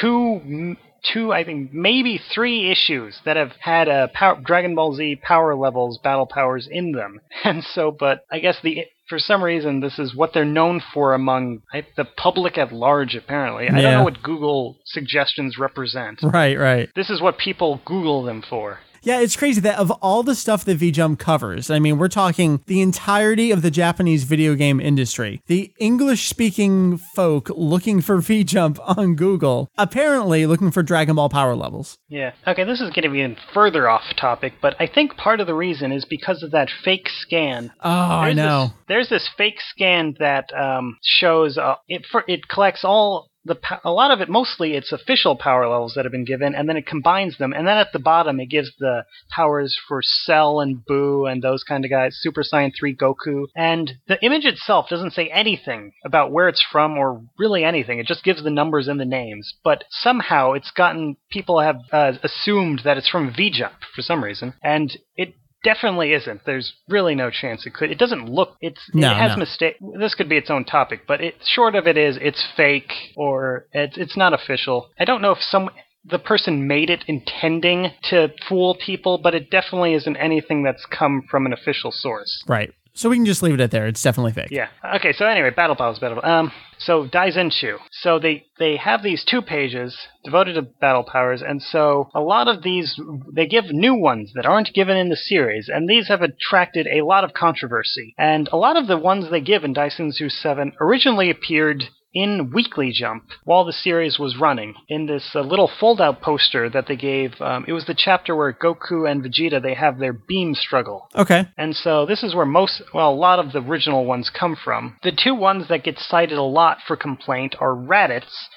S3: two, two, I think maybe three issues that have had uh, power, Dragon Ball Z power levels, battle powers in them, and so. But I guess the for some reason this is what they're known for among I, the public at large. Apparently, I don't know what Google suggestions represent.
S1: Right, right.
S3: This is what people Google them for.
S1: Yeah, it's crazy that of all the stuff that VJump covers, I mean, we're talking the entirety of the Japanese video game industry. The English speaking folk looking for VJump on Google, apparently looking for Dragon Ball power levels.
S3: Yeah. Okay, this is getting even further off topic, but I think part of the reason is because of that fake scan.
S1: Oh, I know.
S3: This, there's this fake scan that um, shows uh, it. For, it collects all the a lot of it. Mostly, it's official power levels that have been given, and then it combines them. And then at the bottom, it gives the powers for Cell and Boo and those kind of guys. Super Saiyan 3 Goku, and the image itself doesn't say anything about where it's from or really anything. It just gives the numbers and the names. But somehow, it's gotten people have uh, assumed that it's from VJump for some reason, and it definitely isn't. There's really no chance it could. It doesn't look. It's
S1: No,
S3: it has
S1: no.
S3: mistake. This could be its own topic, but it short of it is it's fake or it's it's not official. I don't know if some the person made it intending to fool people, but it definitely isn't anything that's come from an official source.
S1: Right. So we can just leave it at there. It's definitely fake.
S3: Yeah. Okay. So anyway, battle powers, battle. Um. So Daizenshu. So they they have these two pages devoted to battle powers, and so a lot of these they give new ones that aren't given in the series, and these have attracted a lot of controversy. And a lot of the ones they give in Daizenshu Seven originally appeared in Weekly Jump while the series was running in this uh, little fold-out poster that they gave. Um, it was the chapter where Goku and Vegeta they have their beam struggle.
S1: Okay.
S3: And so this is where most, well, a lot of the original ones come from. The two ones that get cited a lot for complaint are Raditz,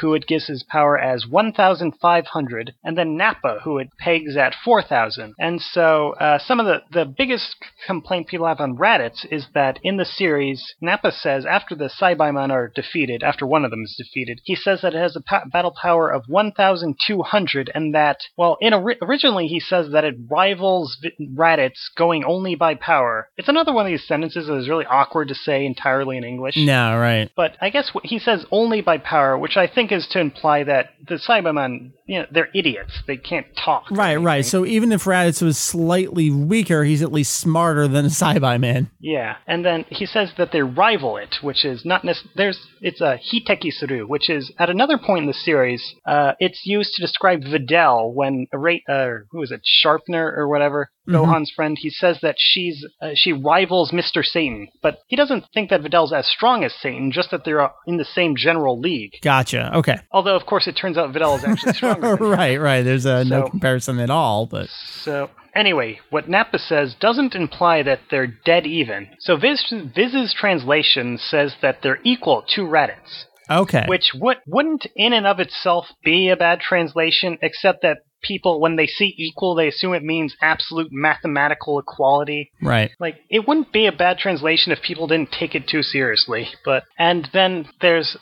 S3: who it gives his power as 1,500, and then Nappa, who it pegs at 4,000. And so uh, some of the, the biggest complaint people have on Raditz is that in the series, Nappa says after the Saibaiman are defeated, after one of them is defeated, he says that it has a pa- battle power of 1,200, and that, well, in ori- originally he says that it rivals Vi- Raditz going only by power. It's another one of these sentences that is really awkward to say entirely in English.
S1: No, right.
S3: But I guess what he says only by power, which I think is to imply that the Saibaimen, you know, they're idiots. They can't talk.
S1: Right, right. So even if Raditz was slightly weaker, he's at least smarter than a Saibai man.
S3: Yeah, and then he says that they rival it, which is not nec- there's it's a hiteki suru, which is at another point in the series, uh, it's used to describe Videl when a rate, uh, who is it, Sharpner or whatever, Gohan's friend. He says that she's uh, she rivals Mr. Satan, but he doesn't think that Videl's as strong as Satan, just that they're uh, in the same general league.
S1: Gotcha. Okay.
S3: Although, of course, it turns out Videl is actually stronger.
S1: right, right. There's uh, no comparison at all, but
S3: So anyway, what Nappa says doesn't imply that they're dead even. So Viz, Viz's translation says that they're equal to Raditz,
S1: okay.
S3: which would, wouldn't in and of itself be a bad translation, except that people, when they see equal, they assume it means absolute mathematical equality.
S1: Right.
S3: Like, it wouldn't be a bad translation if people didn't take it too seriously. But, and then there's,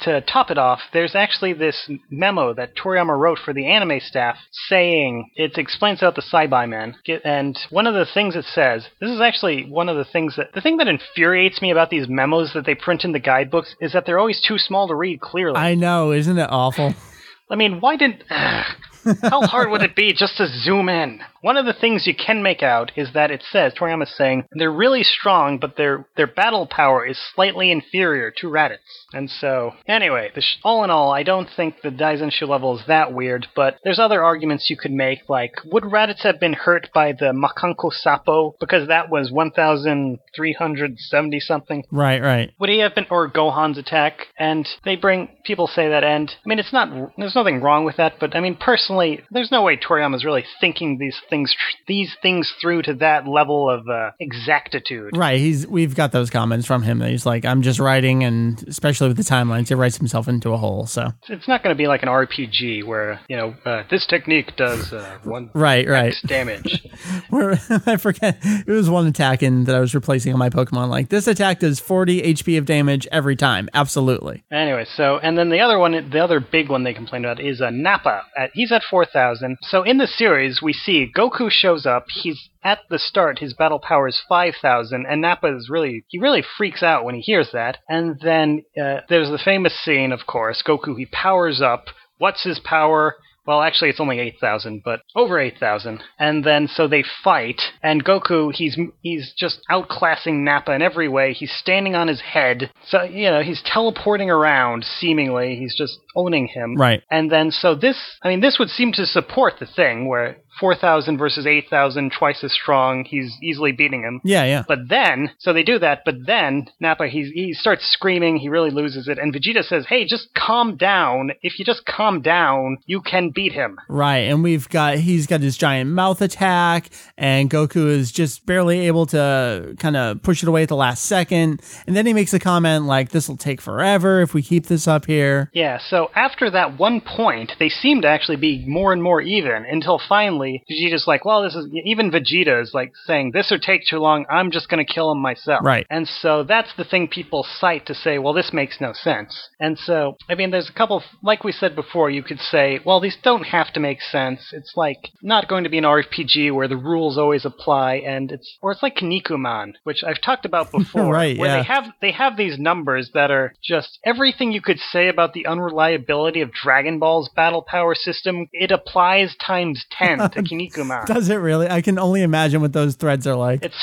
S3: to top it off, there's actually this memo that Toriyama wrote for the anime staff saying, it explains out the Saibai Man. And one of the things it says, this is actually one of the things that, the thing that infuriates me about these memos that they print in the guidebooks is that they're always too small to read clearly.
S1: I know, isn't it awful?
S3: I mean, why didn't. How hard would it be just to zoom in? One of the things you can make out is that it says Toriyama's saying they're really strong, but their their battle power is slightly inferior to Raditz. And so, anyway, the sh- all in all, I don't think the Daizenshu level is that weird. But there's other arguments you could make, like would Raditz have been hurt by the Makanko Sappo because that was 1,370 something?
S1: Right, right.
S3: Would he have been, or Gohan's attack? And they bring people say that, and I mean, it's not. There's nothing wrong with that, but I mean, personally, there's no way Toriyama's really thinking these things, these things through to that level of uh, exactitude.
S1: Right. He's we've got those comments from him that he's like, I'm just writing and especially with the timelines, he writes himself into a hole. So
S3: It's not going to be like an RPG where you know uh, this technique does uh, one
S1: Right, right.
S3: Damage.
S1: Where I forget it was one attack in that I was replacing on my Pokemon. Like this attack does 40 HP of damage every time. Absolutely.
S3: Anyway, so and then the other one, the other big one they complained about is uh, Nappa. At, he's at four thousand. So in the series, we see Goku shows up. He's at the start. His battle power is five thousand, and Nappa is really he really freaks out when he hears that. And then uh, there's the famous scene, of course. Goku he powers up. What's his power? Well, actually, it's only eight thousand, but over eight thousand. And then so they fight, and Goku he's he's just outclassing Nappa in every way. He's standing on his head, so you know he's teleporting around. Seemingly, he's just owning him.
S1: Right.
S3: And then so this, I mean, this would seem to support the thing where. 4,000 versus 8,000, twice as strong. He's easily beating him.
S1: Yeah, yeah.
S3: But then, so they do that, but then Nappa, he, he starts screaming, he really loses it, and Vegeta says, hey, just calm down. If you just calm down, you can beat him.
S1: Right. And we've got he's got his giant mouth attack and Goku is just barely able to kind of push it away at the last second. And then he makes a comment like this will take forever if we keep this up here.
S3: Yeah, so after that one point, they seem to actually be more and more even until finally Vegeta's like, well, this is, even Vegeta is like saying, this would take too long, I'm just gonna kill him myself.
S1: Right.
S3: And so that's the thing people cite to say, well, this makes no sense. And so, I mean, there's a couple, like we said before, you could say, well, these don't have to make sense. It's like not going to be an RPG where the rules always apply, and it's, or it's like Kinnikuman, which I've talked about before,
S1: Right,
S3: where
S1: yeah.
S3: they have they have these numbers that are just everything you could say about the unreliability of Dragon Ball's battle power system. It applies times ten
S1: Does it really? I can only imagine what those threads are like.
S3: It's,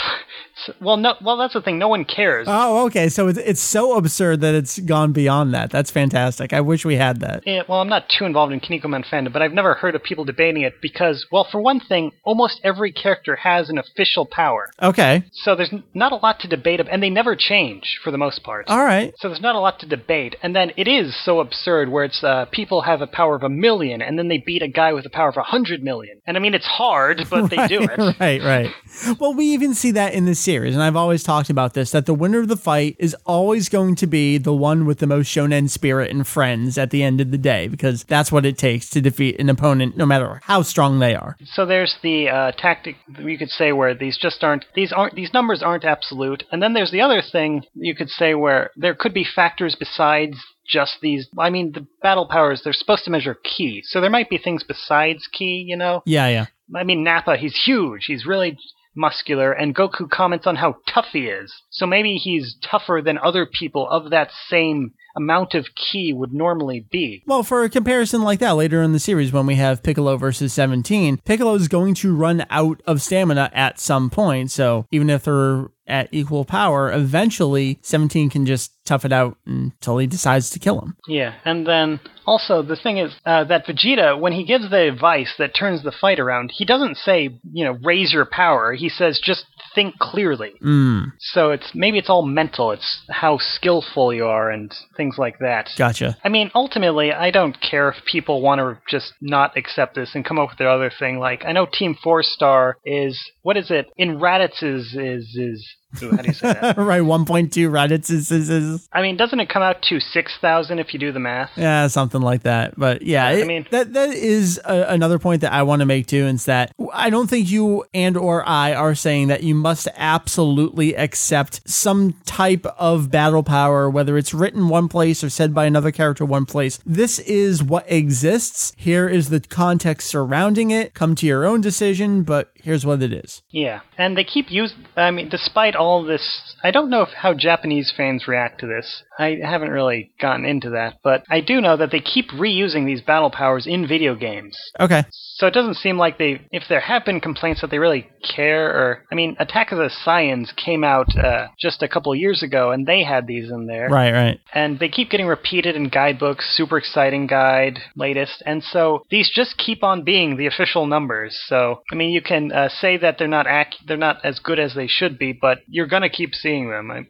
S3: it's well, no, well that's the thing. No one cares.
S1: Oh, okay. So it's, it's so absurd that it's gone beyond that. That's fantastic. I wish we had that.
S3: Yeah, well, I'm not too involved in Kinnikuman fandom, but I've never heard of people debating it because, well, for one thing, almost every character has an official power.
S1: Okay.
S3: So there's not a lot to debate, ab- and they never change for the most part.
S1: All right.
S3: So there's not a lot to debate. And then it is so absurd where it's uh, people have a power of a million and then they beat a guy with a power of a hundred million. And I mean, it's hard, but they do it.
S1: right, right. Well, we even see that in this series, and I've always talked about this that the winner of the fight is always going to be the one with the most shonen spirit and friends at the end of the day, because that's what it takes to defeat an opponent, no matter how strong they are.
S3: So there's the uh, tactic you could say where these just aren't these aren't these numbers aren't absolute. And then there's the other thing you could say where there could be factors besides just these. I mean, the battle powers they're supposed to measure ki, so there might be things besides ki. You know.
S1: Yeah, yeah.
S3: I mean, Nappa, he's huge. He's really muscular, and Goku comments on how tough he is. So maybe he's tougher than other people of that same amount of ki would normally be.
S1: Well, for a comparison like that later in the series, when we have Piccolo versus 17, Piccolo is going to run out of stamina at some point. So even if they're at equal power, eventually 17 can just tough it out until he decides to kill him.
S3: Yeah, and then also the thing is uh, that Vegeta, when he gives the advice that turns the fight around, he doesn't say, you know, raise your power. He says just think clearly.
S1: Mm,
S3: So it's maybe it's all mental. It's how skillful you are and things like that.
S1: gotcha.
S3: I mean, ultimately, I don't care if people want to just not accept this and come up with their other thing. Like, I know Team Four Star is what is it in Raditz's is is Ooh, how do you say that?
S1: right, 1.2 Raditz is, is, is
S3: I mean, doesn't it come out to 6,000 if you do the math?
S1: yeah, something like that. But yeah,
S3: I
S1: it-
S3: mean-
S1: that that is a, another point that I want to make too. Is that I don't think you and or I are saying that you must absolutely accept some type of battle power, whether it's written one place or said by another character one place. This is what exists. Here is the context surrounding it. Come to your own decision, but here's what it is.
S3: Yeah, and they keep using. I mean, despite all this, I don't know if, how Japanese fans react to this. I haven't really gotten into that, but I do know that they keep reusing these battle powers in video games.
S1: Okay.
S3: So it doesn't seem like they, if there have been complaints that they really care, or I mean, Attack of the Saiyans came out uh, just a couple years ago, and they had these in there,
S1: Right, right.
S3: and they keep getting repeated in guidebooks, super exciting guide, latest, and so these just keep on being the official numbers. So I mean, you can uh, say that they're not ac- they're not as good as they should be, but you're gonna keep seeing them. I,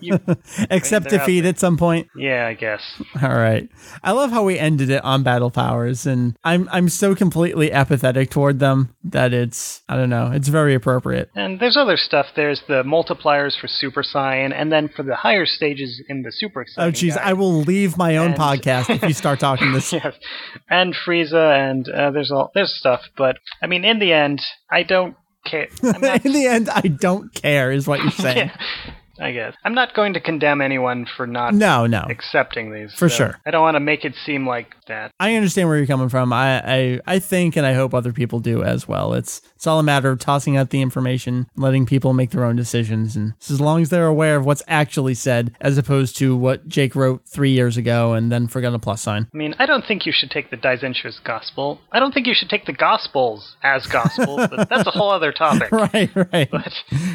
S3: you, they're
S1: defeat at some point.
S3: yeah, I guess.
S1: All right. I love how we ended it on battle powers and I'm I'm so completely apathetic toward them that it's I don't know, it's very appropriate.
S3: And there's other stuff. There's the multipliers for Super Saiyan, and then for the higher stages in the Super
S1: Oh
S3: jeez.
S1: I will leave my own
S3: And-
S1: podcast if you start talking this.
S3: yes, and Frieza, and uh, there's all there's stuff. But I mean, in the end, I don't care.
S1: In the end, I don't care is what you're saying.
S3: I guess I'm not going to condemn anyone for not
S1: No, no.
S3: accepting these.
S1: For
S3: so
S1: sure.
S3: I don't want to make it seem like that.
S1: I understand where you're coming from. I, I I think and I hope other people do as well. It's it's all a matter of tossing out the information, letting people make their own decisions, and as long as they're aware of what's actually said, as opposed to what Jake wrote three years ago and then forgot a plus sign.
S3: I mean, I don't think you should take the Daizenshu's gospel. I don't think you should take the gospels as gospels, but that's a whole other topic.
S1: right, right. But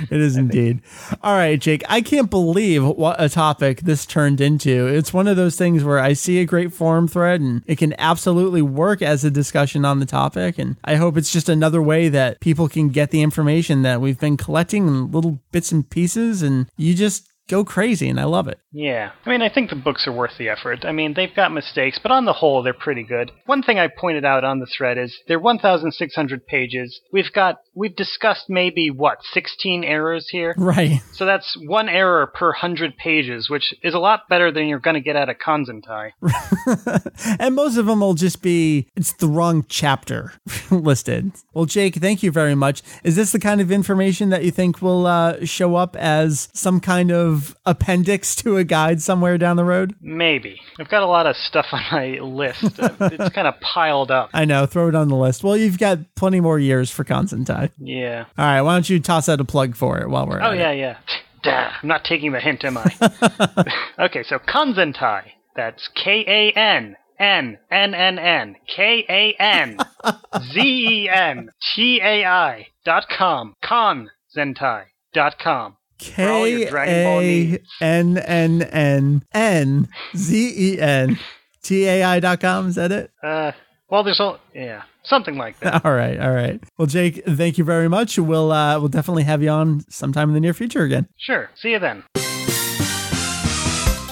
S1: it is indeed. All right, Jake. I can't believe what a topic this turned into. It's one of those things where I see a great forum thread and it can absolutely work as a discussion on the topic. And I hope it's just another way that people can get the information that we've been collecting in little bits and pieces and you just go crazy and I love it.
S3: Yeah. I mean, I think the books are worth the effort. I mean, they've got mistakes, but on the whole, they're pretty good. One thing I pointed out on the thread is they're 1,600 pages. We've got, we've discussed maybe, what, 16 errors here?
S1: Right.
S3: So that's one error per 100 pages, which is a lot better than you're going to get out of Kanzentai.
S1: and most of them will just be it's the wrong chapter listed. Well, Jake, thank you very much. Is this the kind of information that you think will uh, show up as some kind of appendix to a guide somewhere down the road?
S3: Maybe. I've got a lot of stuff on my list. Uh, it's kind of piled up.
S1: I know, throw it on the list. Well, you've got plenty more years for Kanzentai.
S3: Yeah.
S1: All right, why don't you toss out a plug for it while we're
S3: Oh,
S1: at it?
S3: yeah, yeah. Duh, I'm not taking the hint, am I? okay, so Kanzentai. That's K A N N N N N K A N Z E N T A I dot com. Kanzentai dot com. For all your
S1: K A. N N N N Z E N T A I dot com. Is that it?
S3: Uh, well, there's all, yeah, something like that.
S1: All right, all right. Well, Jake, thank you very much. We'll uh, we'll definitely have you on sometime in the near future again.
S3: Sure. See you then.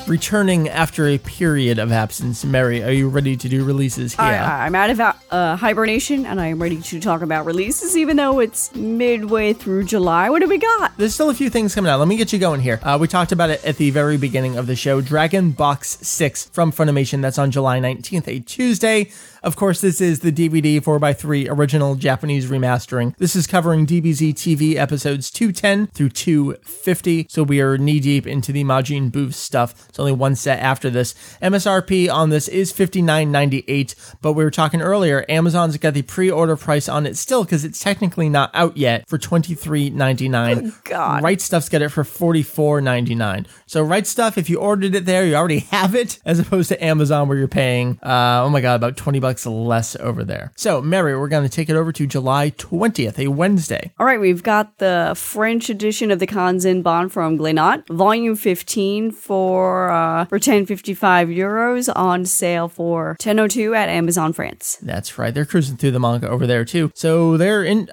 S1: Returning after a period of absence, Meri, are you ready to do releases here?
S2: I, I'm out of uh, hibernation and I am ready to talk about releases, even though it's midway through July. What do we got?
S1: There's still a few things coming out. Let me get you going here. Uh, we talked about it at the very beginning of the show. Dragon Box 6 from Funimation. That's on July 19th, a Tuesday. Of course, this is the DVD 4x3 original Japanese remastering. This is covering DBZ TV episodes 210 through 250. So we are knee deep into the Majin Buu stuff. It's only one set after this. MSRP on this is $59.98, but we were talking earlier, Amazon's got the pre order price on it still because it's technically not out yet for $23.99.
S2: God.
S1: Right Stuf's got it for $44.99. So Right Stuf, if you ordered it there, you already have it, as opposed to Amazon where you're paying, uh, oh my god, about 20 bucks less over there. So Meri, we're going to take it over to July 20th, a Wednesday.
S2: All right, we've got the French edition of the Kanzenban from Glénat, volume 15 for uh, for 10.55 euros on sale for 10.02 at Amazon France.
S1: That's right. They're cruising through the manga over there too. So they're in.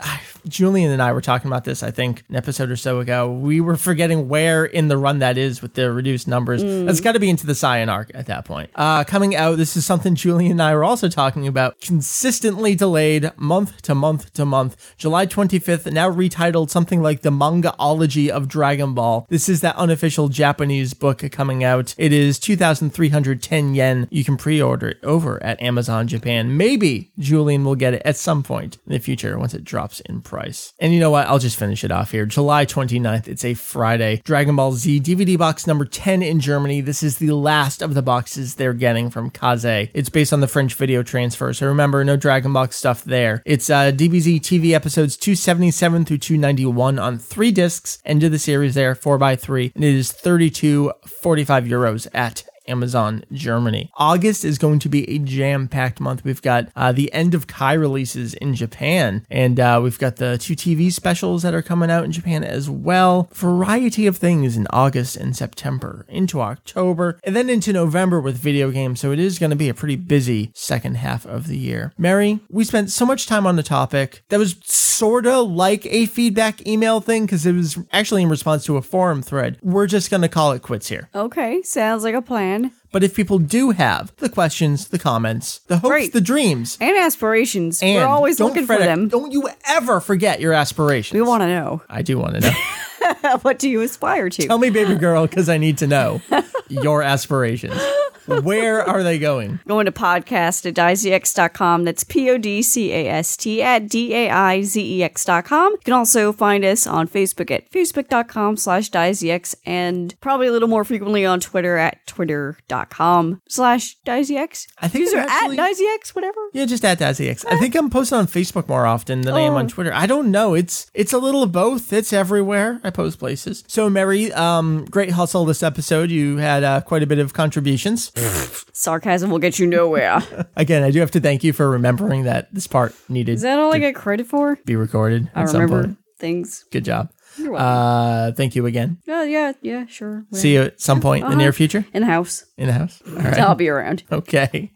S1: Julian and I were talking about this, I think, an episode or so ago. We were forgetting where in the run that is with the reduced numbers. That's got to be into the Saiyan arc at that point. Uh, coming out, this is something Julian and I were also talking about. Consistently delayed month to month to month. July 25th, now retitled something like the Mangaology of Dragon Ball. This is that unofficial Japanese book coming out. It is 2,310 yen. You can pre order it over at Amazon Japan. Maybe Julian will get it at some point in the future once it drops in price. And you know what? I'll just finish it off here. July 29th, it's a Friday. Dragon Ball Z DVD box number 10 in Germany. This is the last of the boxes they're getting from Kaze. It's based on the French video transfer. So remember, no Dragon Box stuff there. It's uh, DBZ TV episodes 277 through 291 on three discs. End of the series there, 4x3. And it is 32, 45 euros at Amazon Germany. August is going to be a jam packed month. We've got uh, the end of Kai releases in Japan, and uh, we've got the two TV specials that are coming out in Japan as well. Variety of things in August and September, into October, and then into November with video games. So it is going to be a pretty busy second half of the year. Meri, we spent so much time on the topic that was sort of like a feedback email thing because it was actually in response to a forum thread. We're just going to call it quits here.
S2: Okay, sounds like a plan.
S1: But if people do have the questions, the comments, the hopes,
S2: Right.
S1: the dreams,
S2: And aspirations.
S1: and
S2: We're always
S1: don't
S2: looking for
S1: fret-
S2: them.
S1: Don't you ever forget your aspirations.
S2: We want to know.
S1: I do want to know.
S2: what do you aspire to?
S1: Tell me, baby girl, because I need to know your aspirations. Where are they going?
S2: Going to podcast at daizex.com. That's P O D C A S T at D A I Z E X.com. You can also find us on Facebook at facebook.com slash daizex and probably a little more frequently on Twitter at twitter.com slash daizex.
S1: I think actually-
S2: at daizex, whatever.
S1: Yeah, just at DaizeX. I think I'm posting on Facebook more often than I am on
S2: Oh.
S1: Twitter. I don't know. It's it's a little of both. It's everywhere. I post places. So, Meri, um, great hustle this episode. You had uh, quite a bit of contributions.
S2: Sarcasm will get you nowhere.
S1: Again, I do have to thank you for remembering that this part needed
S2: Is that all I get credit for?
S1: be recorded
S2: I
S1: at some
S2: remember
S1: point.
S2: things.
S1: Good job. Uh, thank you again.
S2: Oh, yeah, yeah, sure.
S1: See you at some point in the near future
S2: In the house.
S1: in the house. All right.
S2: I'll be around.
S1: Okay.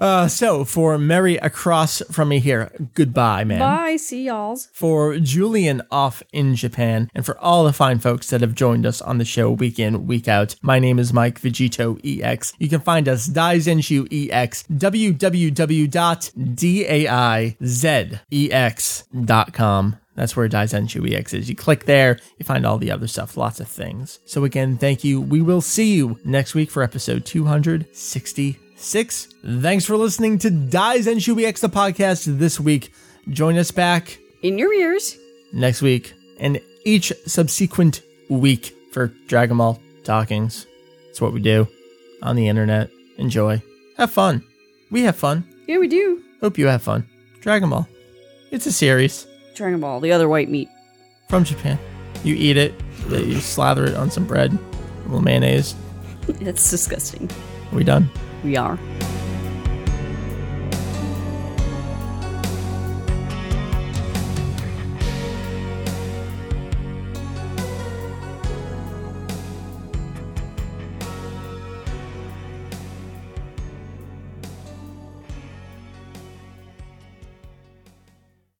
S1: Uh, so for Meri across from me here, goodbye, man.
S2: Bye. See y'alls.
S1: For Julian off in Japan, and for all the fine folks that have joined us on the show week in, week out, my name is Mike VegettoEX. You can find us Daizenshu EX, www.daizex.com. That's where Daizenshu EX is. You click there, you find all the other stuff, lots of things. So again, thank you. We will see you next week for episode 266. Thanks for listening to Daizenshu EX, the podcast this week. Join us back
S2: In your ears.
S1: next week and each subsequent week for Dragon Ball Talkings. It's what we do on the internet. Enjoy. Have fun. We have fun.
S2: Yeah, we do.
S1: Hope you have fun. Dragon Ball. It's a series
S2: Dragon Ball, the other white meat.
S1: from Japan. You eat it, you slather it on some bread, a little mayonnaise.
S2: It's disgusting.
S1: we done?
S2: We are.